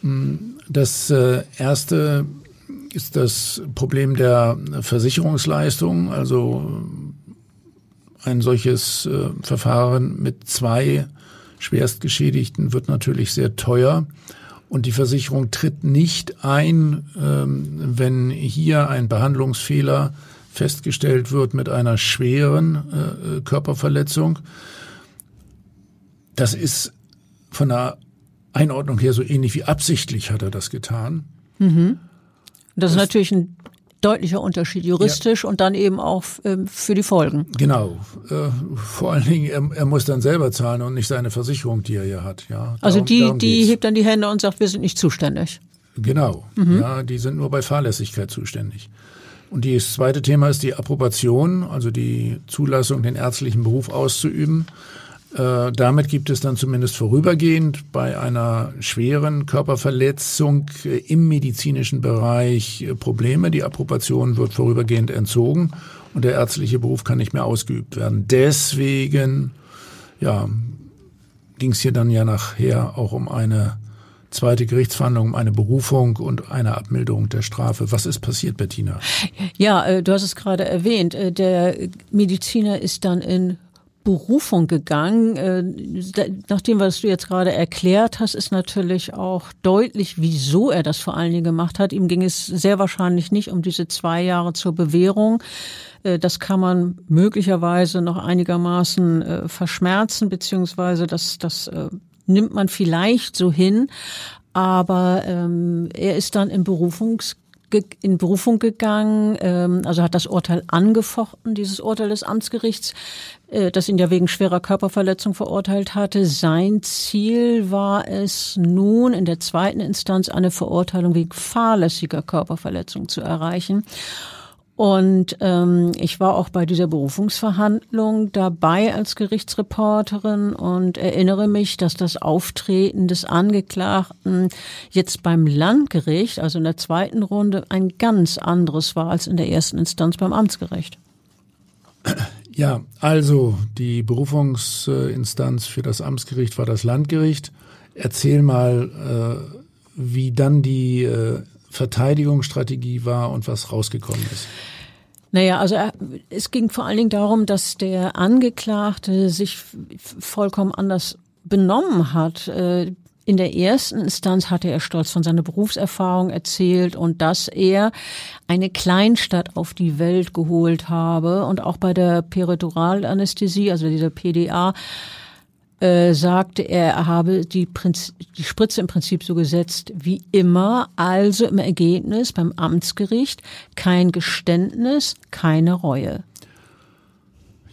Hm, das äh, erste ist das Problem der Versicherungsleistung. Also ein solches äh, Verfahren mit zwei Schwerstgeschädigten wird natürlich sehr teuer. Und die Versicherung tritt nicht ein, ähm, wenn hier ein Behandlungsfehler festgestellt wird mit einer schweren äh, Körperverletzung. Das ist von der Einordnung her so ähnlich wie absichtlich hat er das getan. Mhm. Das, das ist natürlich ein deutlicher Unterschied juristisch ja. und dann eben auch ähm, für die Folgen. Genau. Äh, vor allen Dingen, er, er, muss dann selber zahlen und nicht seine Versicherung, die er ja hat. Ja, also darum, die, darum die hebt dann die Hände und sagt, wir sind nicht zuständig. Genau. Mhm. Ja, die sind nur bei Fahrlässigkeit zuständig. Und das zweite Thema ist die Approbation, also die Zulassung, den ärztlichen Beruf auszuüben. Äh, damit gibt es dann zumindest vorübergehend bei einer schweren Körperverletzung äh, im medizinischen Bereich äh, Probleme. Die Approbation wird vorübergehend entzogen und der ärztliche Beruf kann nicht mehr ausgeübt werden. Deswegen ja, ging es hier dann ja nachher auch um eine zweite Gerichtsverhandlung, um eine Berufung und eine Abmilderung der Strafe. Was ist passiert, Bettina? Ja, du hast es gerade erwähnt. Der Mediziner ist dann in Berufung gegangen. Äh, nach dem, was du jetzt gerade erklärt hast, ist natürlich auch deutlich, wieso er das vor allen Dingen gemacht hat. Ihm ging es sehr wahrscheinlich nicht um diese zwei Jahre zur Bewährung. Äh, das kann man möglicherweise noch einigermaßen äh, verschmerzen, beziehungsweise das, das nimmt man vielleicht so hin. Aber ähm, er ist dann in Berufungs in Berufung gegangen, ähm, also hat das Urteil angefochten, dieses Urteil des Amtsgerichts, äh, das ihn ja wegen schwerer Körperverletzung verurteilt hatte. Sein Ziel war es nun in der zweiten Instanz eine Verurteilung wegen fahrlässiger Körperverletzung zu erreichen. Und ähm, ich war auch bei dieser Berufungsverhandlung dabei als Gerichtsreporterin und erinnere mich, dass das Auftreten des Angeklagten jetzt beim Landgericht, also in der zweiten Runde, ein ganz anderes war als in der ersten Instanz beim Amtsgericht. Ja, also die Berufungsinstanz für das Amtsgericht war das Landgericht. Erzähl mal, äh, wie dann die äh, Verteidigungsstrategie war und was rausgekommen ist. Naja, also es ging vor allen Dingen darum, dass der Angeklagte sich vollkommen anders benommen hat. Äh, in der ersten Instanz hatte er stolz von seiner Berufserfahrung erzählt und dass er eine Kleinstadt auf die Welt geholt habe und auch bei der Perituralanästhesie, also dieser PDA, äh, sagte er, er habe die, Prinz die Spritze im Prinzip so gesetzt wie immer, also im Ergebnis beim Amtsgericht kein Geständnis, keine Reue.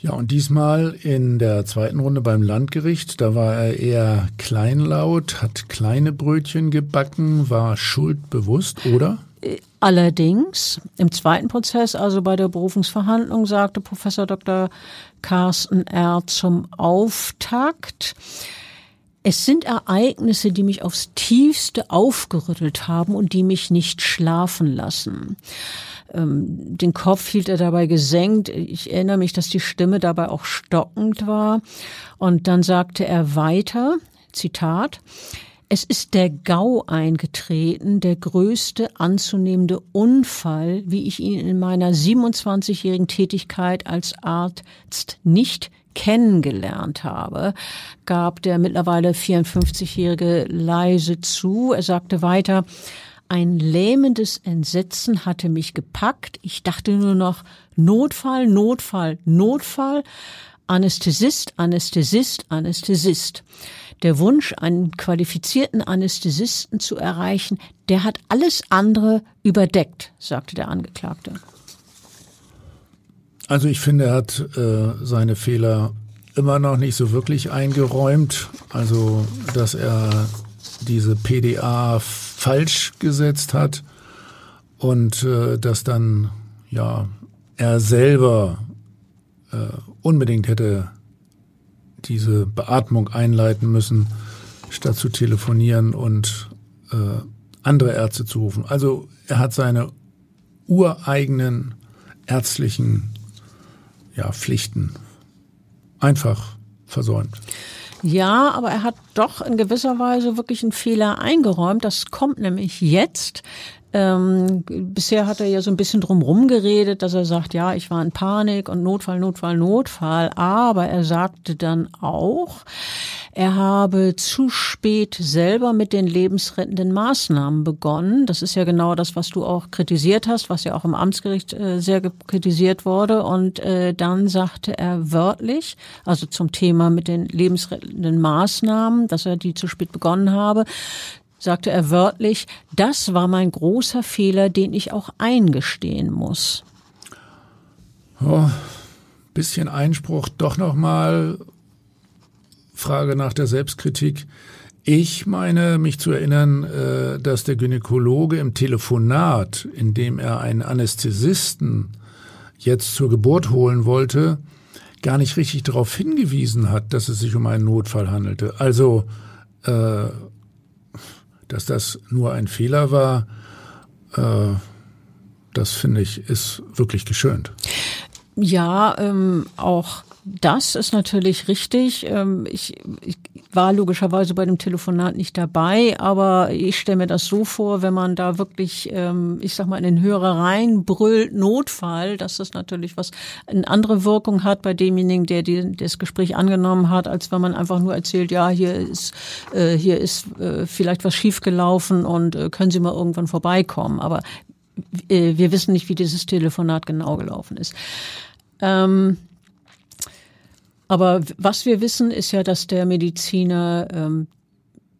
Ja, und diesmal in der zweiten Runde beim Landgericht, da war er eher kleinlaut, hat kleine Brötchen gebacken, war schuldbewusst, oder? Allerdings im zweiten Prozess, also bei der Berufungsverhandlung, sagte Professor Dr. Carsten R. zum Auftakt, es sind Ereignisse, die mich aufs tiefste aufgerüttelt haben und die mich nicht schlafen lassen. Ähm, den Kopf hielt er dabei gesenkt. Ich erinnere mich, dass die Stimme dabei auch stockend war. Und dann sagte er weiter, Zitat, es ist der Gau eingetreten, der größte anzunehmende Unfall, wie ich ihn in meiner 27-jährigen Tätigkeit als Arzt nicht kennengelernt habe, gab der mittlerweile 54-jährige leise zu. Er sagte weiter, ein lähmendes Entsetzen hatte mich gepackt. Ich dachte nur noch Notfall, Notfall, Notfall. Anästhesist, Anästhesist, Anästhesist. Der Wunsch, einen qualifizierten Anästhesisten zu erreichen, der hat alles andere überdeckt, sagte der Angeklagte. Also ich finde, er hat äh, seine Fehler immer noch nicht so wirklich eingeräumt. Also, dass er diese PDA falsch gesetzt hat und äh, dass dann ja er selber äh, unbedingt hätte diese Beatmung einleiten müssen, statt zu telefonieren und äh, andere Ärzte zu rufen. Also er hat seine ureigenen ärztlichen ja, Pflichten einfach versäumt. Ja, aber er hat doch in gewisser Weise wirklich einen Fehler eingeräumt. Das kommt nämlich jetzt. Ähm, bisher hat er ja so ein bisschen drumherum geredet, dass er sagt, ja, ich war in Panik und Notfall, Notfall, Notfall. Aber er sagte dann auch, er habe zu spät selber mit den lebensrettenden Maßnahmen begonnen. Das ist ja genau das, was du auch kritisiert hast, was ja auch im Amtsgericht äh, sehr kritisiert wurde. Und äh, dann sagte er wörtlich, also zum Thema mit den lebensrettenden Maßnahmen, dass er die zu spät begonnen habe, sagte er wörtlich, das war mein großer Fehler, den ich auch eingestehen muss. Oh, bisschen Einspruch doch nochmal. Frage nach der Selbstkritik. Ich meine, mich zu erinnern, äh, dass der Gynäkologe im Telefonat, in dem er einen Anästhesisten jetzt zur Geburt holen wollte, gar nicht richtig darauf hingewiesen hat, dass es sich um einen Notfall handelte. Also äh, dass das nur ein Fehler war, äh, das finde ich, ist wirklich geschönt. Ja, ähm, auch das ist natürlich richtig. Ähm, ich, ich war logischerweise bei dem Telefonat nicht dabei, aber ich stelle mir das so vor, wenn man da wirklich, ähm, ich sag mal, in den Hörer reinbrüllt, Notfall, dass das natürlich was eine andere Wirkung hat bei demjenigen, der die, das Gespräch angenommen hat, als wenn man einfach nur erzählt, ja, hier ist, äh, hier ist äh, vielleicht was schiefgelaufen und äh, können Sie mal irgendwann vorbeikommen. Aber wir wissen nicht, wie dieses Telefonat genau gelaufen ist. Ähm, aber was wir wissen, ist ja, dass der Mediziner ähm,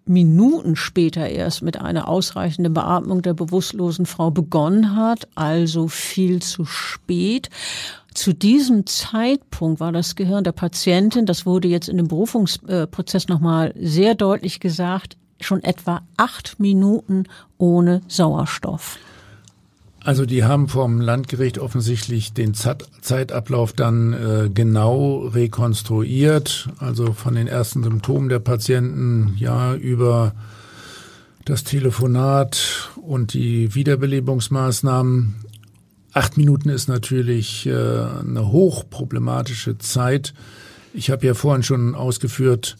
Minuten später erst mit einer ausreichenden Beatmung der bewusstlosen Frau begonnen hat, also viel zu spät. Zu diesem Zeitpunkt war das Gehirn der Patientin, das wurde jetzt in dem Berufungsprozess nochmal sehr deutlich gesagt, schon etwa acht Minuten ohne Sauerstoff. Also die haben vom Landgericht offensichtlich den Zeitablauf dann äh, genau rekonstruiert, also von den ersten Symptomen der Patienten ja über das Telefonat und die Wiederbelebungsmaßnahmen. acht Minuten ist natürlich äh, eine hochproblematische Zeit. Ich habe ja vorhin schon ausgeführt,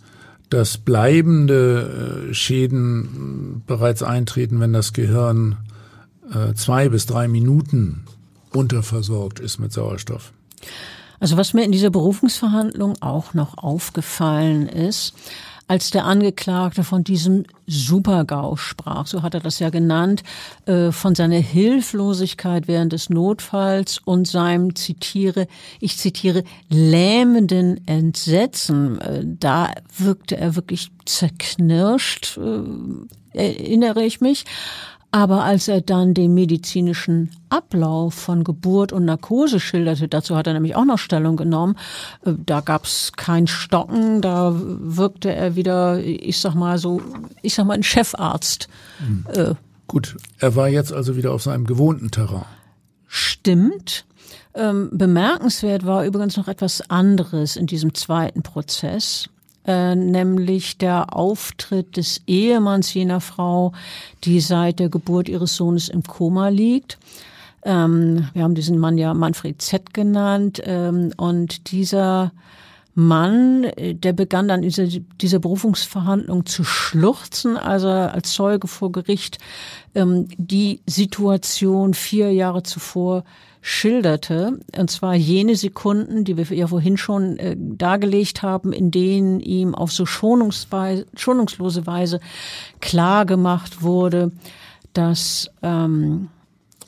dass bleibende äh, Schäden bereits eintreten, wenn das Gehirn äh, zwei bis drei Minuten unterversorgt ist mit Sauerstoff. Also was mir in dieser Berufungsverhandlung auch noch aufgefallen ist, als der Angeklagte von diesem Supergau sprach, so hat er das ja genannt, äh, von seiner Hilflosigkeit während des Notfalls und seinem, zitiere, ich zitiere, lähmenden Entsetzen, äh, da wirkte er wirklich zerknirscht, äh, erinnere ich mich. Aber als er dann den medizinischen Ablauf von Geburt und Narkose schilderte, dazu hat er nämlich auch noch Stellung genommen, äh, da gab's kein Stocken, da wirkte er wieder, ich sag mal so, ich sag mal ein Chefarzt. Mhm. Äh, Gut, er war jetzt also wieder auf seinem gewohnten Terrain. Stimmt. Ähm, bemerkenswert war übrigens noch etwas anderes in diesem zweiten Prozess. Äh, nämlich der Auftritt des Ehemanns jener Frau, die seit der Geburt ihres Sohnes im Koma liegt. Ähm, wir haben diesen Mann ja Manfred Z genannt ähm, und dieser Mann, äh, der begann dann diese, diese Berufungsverhandlung zu schluchzen, also als Zeuge vor Gericht ähm, die Situation vier Jahre zuvor schilderte, und zwar jene Sekunden, die wir ja vorhin schon äh, dargelegt haben, in denen ihm auf so schonungslose Weise klar gemacht wurde, dass ähm,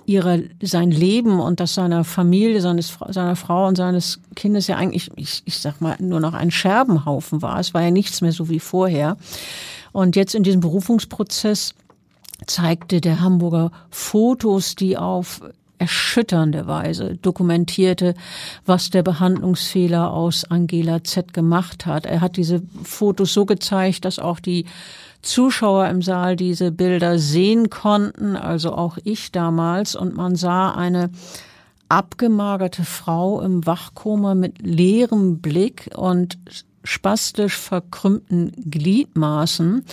ihre sein Leben und das seiner Familie, seines seiner Frau und seines Kindes ja eigentlich, ich, ich sag mal, nur noch ein Scherbenhaufen war. Es war ja nichts mehr so wie vorher. Und jetzt in diesem Berufungsprozess zeigte der Hamburger Fotos, die auf erschütternde Weise dokumentierte, was der Behandlungsfehler aus Angela Z gemacht hat. Er hat diese Fotos so gezeigt, dass auch die Zuschauer im Saal diese Bilder sehen konnten, also auch ich damals, und man sah eine abgemagerte Frau im Wachkoma mit leerem Blick und spastisch verkrümmten Gliedmaßen.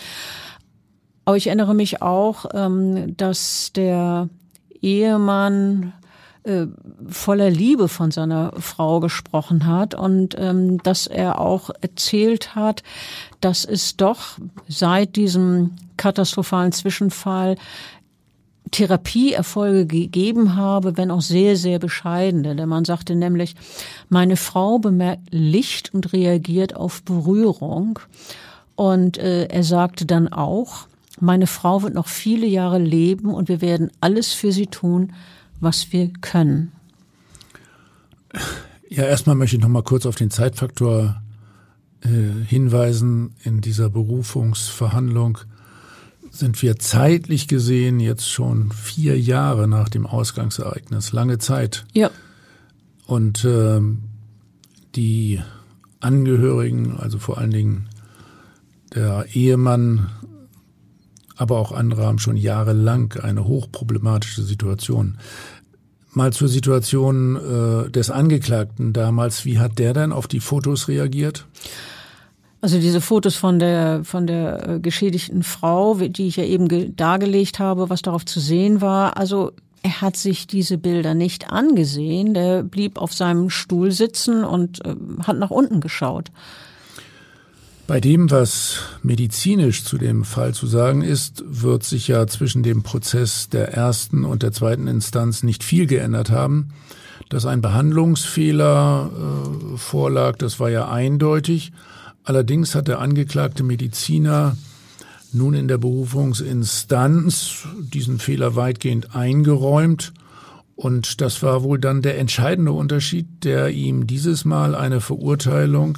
Aber ich erinnere mich auch, ähm, dass der Ehemann äh, voller Liebe von seiner Frau gesprochen hat und ähm, dass er auch erzählt hat, dass es doch seit diesem katastrophalen Zwischenfall Therapieerfolge gegeben habe, wenn auch sehr, sehr bescheidene. Der Mann sagte nämlich, meine Frau bemerkt Licht und reagiert auf Berührung. Und äh, er sagte dann auch, meine Frau wird noch viele Jahre leben und wir werden alles für sie tun, was wir können. Ja, erstmal möchte ich noch mal kurz auf den Zeitfaktor äh, hinweisen. In dieser Berufungsverhandlung sind wir zeitlich gesehen jetzt schon vier Jahre nach dem Ausgangsereignis. Lange Zeit. Ja. Und äh, die Angehörigen, also vor allen Dingen der Ehemann aber auch andere haben schon jahrelang eine hochproblematische Situation. Mal zur Situation äh, des Angeklagten damals. Wie hat der denn auf die Fotos reagiert? Also diese Fotos von der von der äh, geschädigten Frau, die ich ja eben dargelegt habe, was darauf zu sehen war. Also er hat sich diese Bilder nicht angesehen. Der blieb auf seinem Stuhl sitzen und äh, hat nach unten geschaut. Bei dem, was medizinisch zu dem Fall zu sagen ist, wird sich ja zwischen dem Prozess der ersten und der zweiten Instanz nicht viel geändert haben. Dass ein Behandlungsfehler äh, vorlag, das war ja eindeutig. Allerdings hat der angeklagte Mediziner nun in der Berufungsinstanz diesen Fehler weitgehend eingeräumt. Und das war wohl dann der entscheidende Unterschied, der ihm dieses Mal eine Verurteilung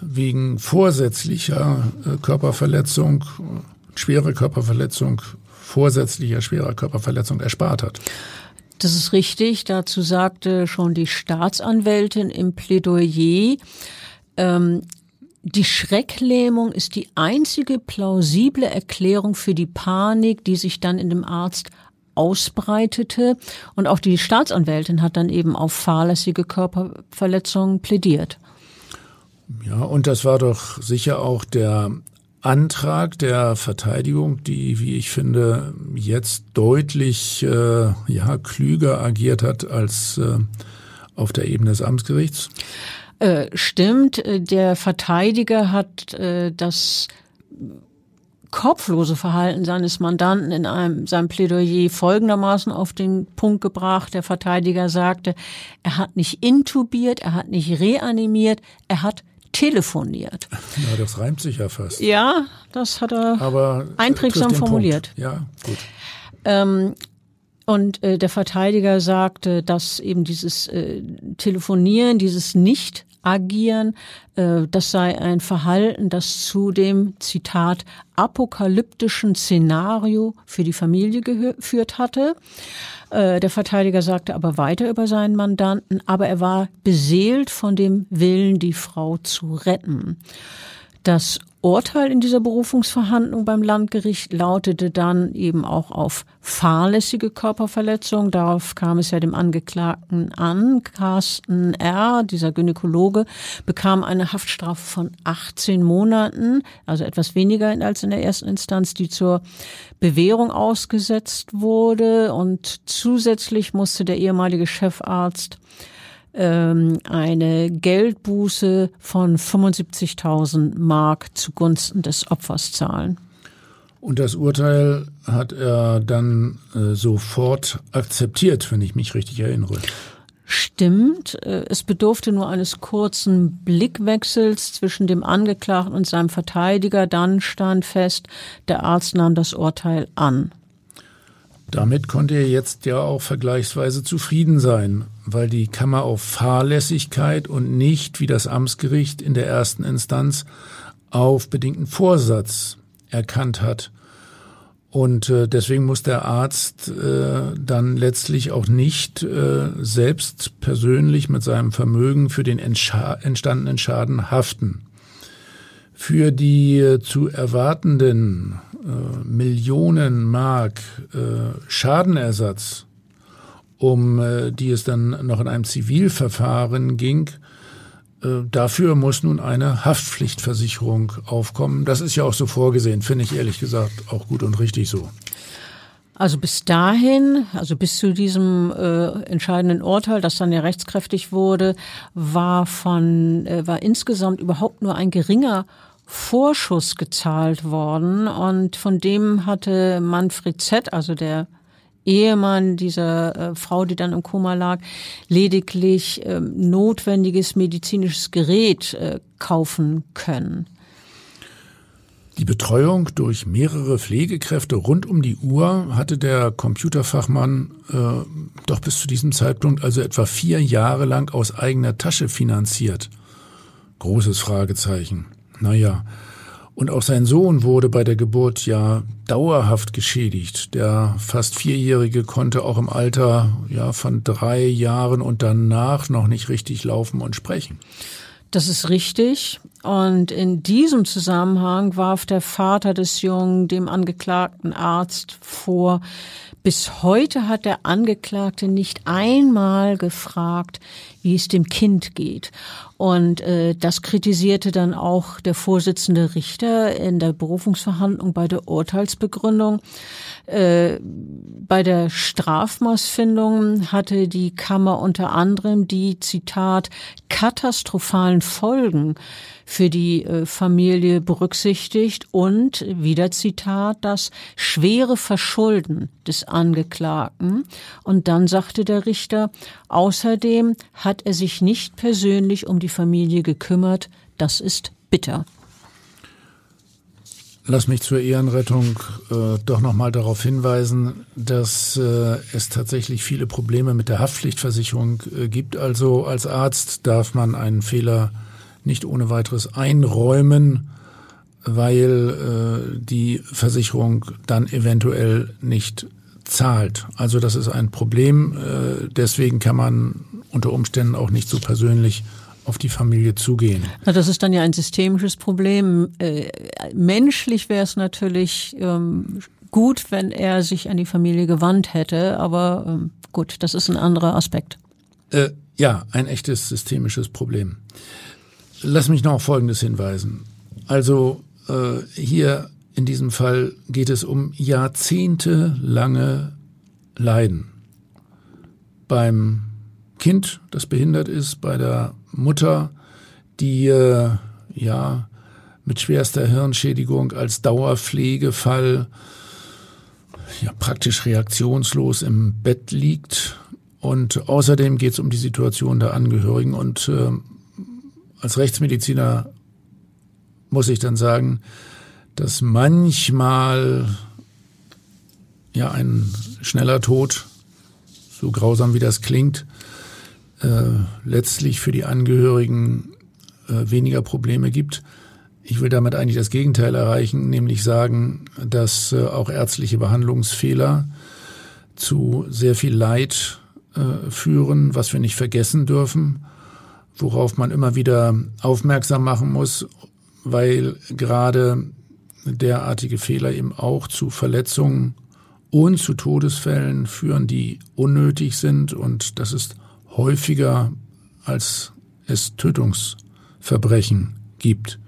wegen vorsätzlicher äh, Körperverletzung, schwere Körperverletzung, vorsätzlicher schwerer Körperverletzung erspart hat. Das ist richtig. Dazu sagte schon die Staatsanwältin im Plädoyer, ähm, die Schrecklähmung ist die einzige plausible Erklärung für die Panik, die sich dann in dem Arzt ausbreitete. Und auch die Staatsanwältin hat dann eben auf fahrlässige Körperverletzungen plädiert. Ja, und das war doch sicher auch der Antrag der Verteidigung, die, wie ich finde, jetzt deutlich äh, ja, klüger agiert hat als äh, auf der Ebene des Amtsgerichts? Äh, stimmt, äh, der Verteidiger hat äh, das kopflose Verhalten seines Mandanten in einem, seinem Plädoyer folgendermaßen auf den Punkt gebracht. Der Verteidiger sagte, er hat nicht intubiert, er hat nicht reanimiert, er hat telefoniert. Ja, das reimt sich ja fast. Ja, das hat er Aber einprägsam formuliert. Punkt. Ja, gut. Ähm, und äh, der Verteidiger sagte, dass eben dieses äh, Telefonieren, dieses Nicht-Agieren, äh, das sei ein Verhalten, das zu dem, Zitat, apokalyptischen Szenario für die Familie geführt hatte. Äh, der Verteidiger sagte aber weiter über seinen Mandanten, aber er war beseelt von dem Willen, die Frau zu retten. Das Urteil in dieser Berufungsverhandlung beim Landgericht lautete dann eben auch auf fahrlässige Körperverletzung. Darauf kam es ja dem Angeklagten an. Carsten R., dieser Gynäkologe, bekam eine Haftstrafe von 18 Monaten, also etwas weniger als in der ersten Instanz, die zur Bewährung ausgesetzt wurde. Und zusätzlich musste der ehemalige Chefarzt ähm, eine Geldbuße von 75.000 Mark zugunsten des Opfers zahlen. Und das Urteil hat er dann äh, sofort akzeptiert, wenn ich mich richtig erinnere. Stimmt. Äh, es bedurfte nur eines kurzen Blickwechsels zwischen dem Angeklagten und seinem Verteidiger. Dann stand fest, der Arzt nahm das Urteil an. Damit konnte er jetzt ja auch vergleichsweise zufrieden sein, weil die Kammer auf Fahrlässigkeit und nicht, wie das Amtsgericht in der ersten Instanz, auf bedingten Vorsatz erkannt hat. Und äh, deswegen muss der Arzt äh, dann letztlich auch nicht äh, selbst persönlich mit seinem Vermögen für den entstandenen Schaden haften. Für die äh, zu erwartenden äh, Millionen Mark äh, Schadenersatz, um äh, die es dann noch in einem Zivilverfahren ging, äh, dafür muss nun eine Haftpflichtversicherung aufkommen. Das ist ja auch so vorgesehen, finde ich ehrlich gesagt auch gut und richtig so. Also bis dahin, also bis zu diesem äh, entscheidenden Urteil, das dann ja rechtskräftig wurde, war von äh, war insgesamt überhaupt nur ein geringer Vorschuss gezahlt worden und von dem hatte Manfred Z., also der Ehemann dieser äh, Frau, die dann im Koma lag, lediglich äh, notwendiges medizinisches Gerät äh, kaufen können. Die Betreuung durch mehrere Pflegekräfte rund um die Uhr hatte der Computerfachmann äh, doch bis zu diesem Zeitpunkt also etwa vier Jahre lang aus eigener Tasche finanziert. Großes Fragezeichen. Naja, und auch sein Sohn wurde bei der Geburt ja dauerhaft geschädigt. Der fast Vierjährige konnte auch im Alter ja von drei Jahren und danach noch nicht richtig laufen und sprechen. Das ist richtig. Und in diesem Zusammenhang warf der Vater des Jungen dem angeklagten Arzt vor, bis heute hat der Angeklagte nicht einmal gefragt, wie es dem Kind geht. Und äh, das kritisierte dann auch der Vorsitzende Richter in der Berufungsverhandlung bei der Urteilsbegründung. Äh, bei der Strafmaßfindung hatte die Kammer unter anderem die, Zitat, katastrophalen Folgen für die äh, Familie berücksichtigt und, wieder Zitat, das schwere Verschulden des Angeklagten. Und dann sagte der Richter, außerdem hat er sich nicht persönlich um die Familie gekümmert. Das ist bitter. Lass mich zur Ehrenrettung äh, doch nochmal darauf hinweisen, dass äh, es tatsächlich viele Probleme mit der Haftpflichtversicherung äh, gibt. Also als Arzt darf man einen Fehler nicht ohne weiteres einräumen, weil äh, die Versicherung dann eventuell nicht zahlt. Also das ist ein Problem. Äh, deswegen kann man unter Umständen auch nicht so persönlich auf die Familie zugehen. Na, das ist dann ja ein systemisches Problem. Äh, menschlich wäre es natürlich ähm, gut, wenn er sich an die Familie gewandt hätte, aber ähm, gut, das ist ein anderer Aspekt. Äh, ja, ein echtes systemisches Problem. Lass mich noch auf Folgendes hinweisen. Also äh, hier in diesem Fall geht es um jahrzehntelange Leiden. Beim Kind, das behindert ist, bei der Mutter, die äh, ja mit schwerster Hirnschädigung als Dauerpflegefall ja praktisch reaktionslos im Bett liegt. Und außerdem geht es um die Situation der Angehörigen. Und äh, als Rechtsmediziner muss ich dann sagen, dass manchmal ja ein schneller Tod, so grausam wie das klingt, äh, letztlich für die Angehörigen äh, weniger Probleme gibt. Ich will damit eigentlich das Gegenteil erreichen, nämlich sagen, dass äh, auch ärztliche Behandlungsfehler zu sehr viel Leid äh, führen, was wir nicht vergessen dürfen, worauf man immer wieder aufmerksam machen muss, weil gerade derartige Fehler eben auch zu Verletzungen und zu Todesfällen führen, die unnötig sind und das ist häufiger als es Tötungsverbrechen gibt.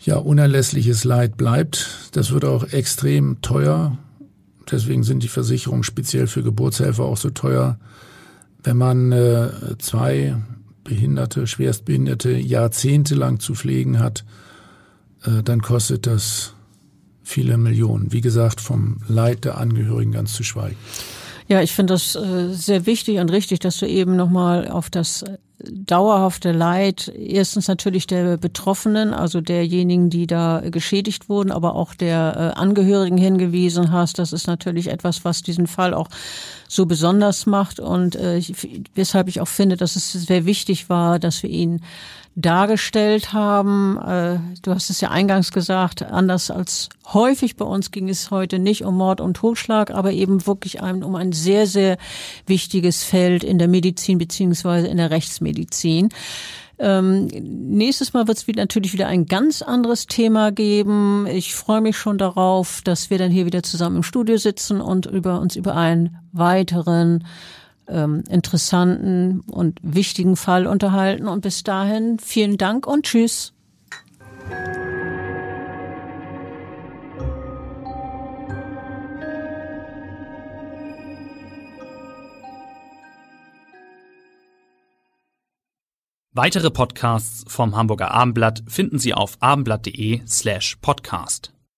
Ja, unerlässliches Leid bleibt. Das wird auch extrem teuer. Deswegen sind die Versicherungen speziell für Geburtshelfer auch so teuer. Wenn man äh, zwei Behinderte, Schwerstbehinderte jahrzehntelang zu pflegen hat, äh, dann kostet das viele Millionen. Wie gesagt, vom Leid der Angehörigen ganz zu schweigen. Ja, ich finde das äh, sehr wichtig und richtig, dass du eben nochmal auf das dauerhafte Leid erstens natürlich der Betroffenen, also derjenigen, die da geschädigt wurden, aber auch der äh, Angehörigen hingewiesen hast. Das ist natürlich etwas, was diesen Fall auch so besonders macht und äh, weshalb ich auch finde, dass es sehr wichtig war, dass wir ihn dargestellt haben. Äh, du hast es ja eingangs gesagt, anders als häufig bei uns ging es heute nicht um Mord und Totschlag, aber eben wirklich um ein sehr, sehr wichtiges Feld in der Medizin beziehungsweise in der Rechtsmedizin. Ähm, nächstes Mal wird es natürlich wieder ein ganz anderes Thema geben. Ich freue mich schon darauf, dass wir dann hier wieder zusammen im Studio sitzen und über uns über einen weiteren ähm, interessanten und wichtigen Fall unterhalten. Und bis dahin vielen Dank und tschüss. Weitere Podcasts vom Hamburger Abendblatt finden Sie auf abendblatt.de slash podcast.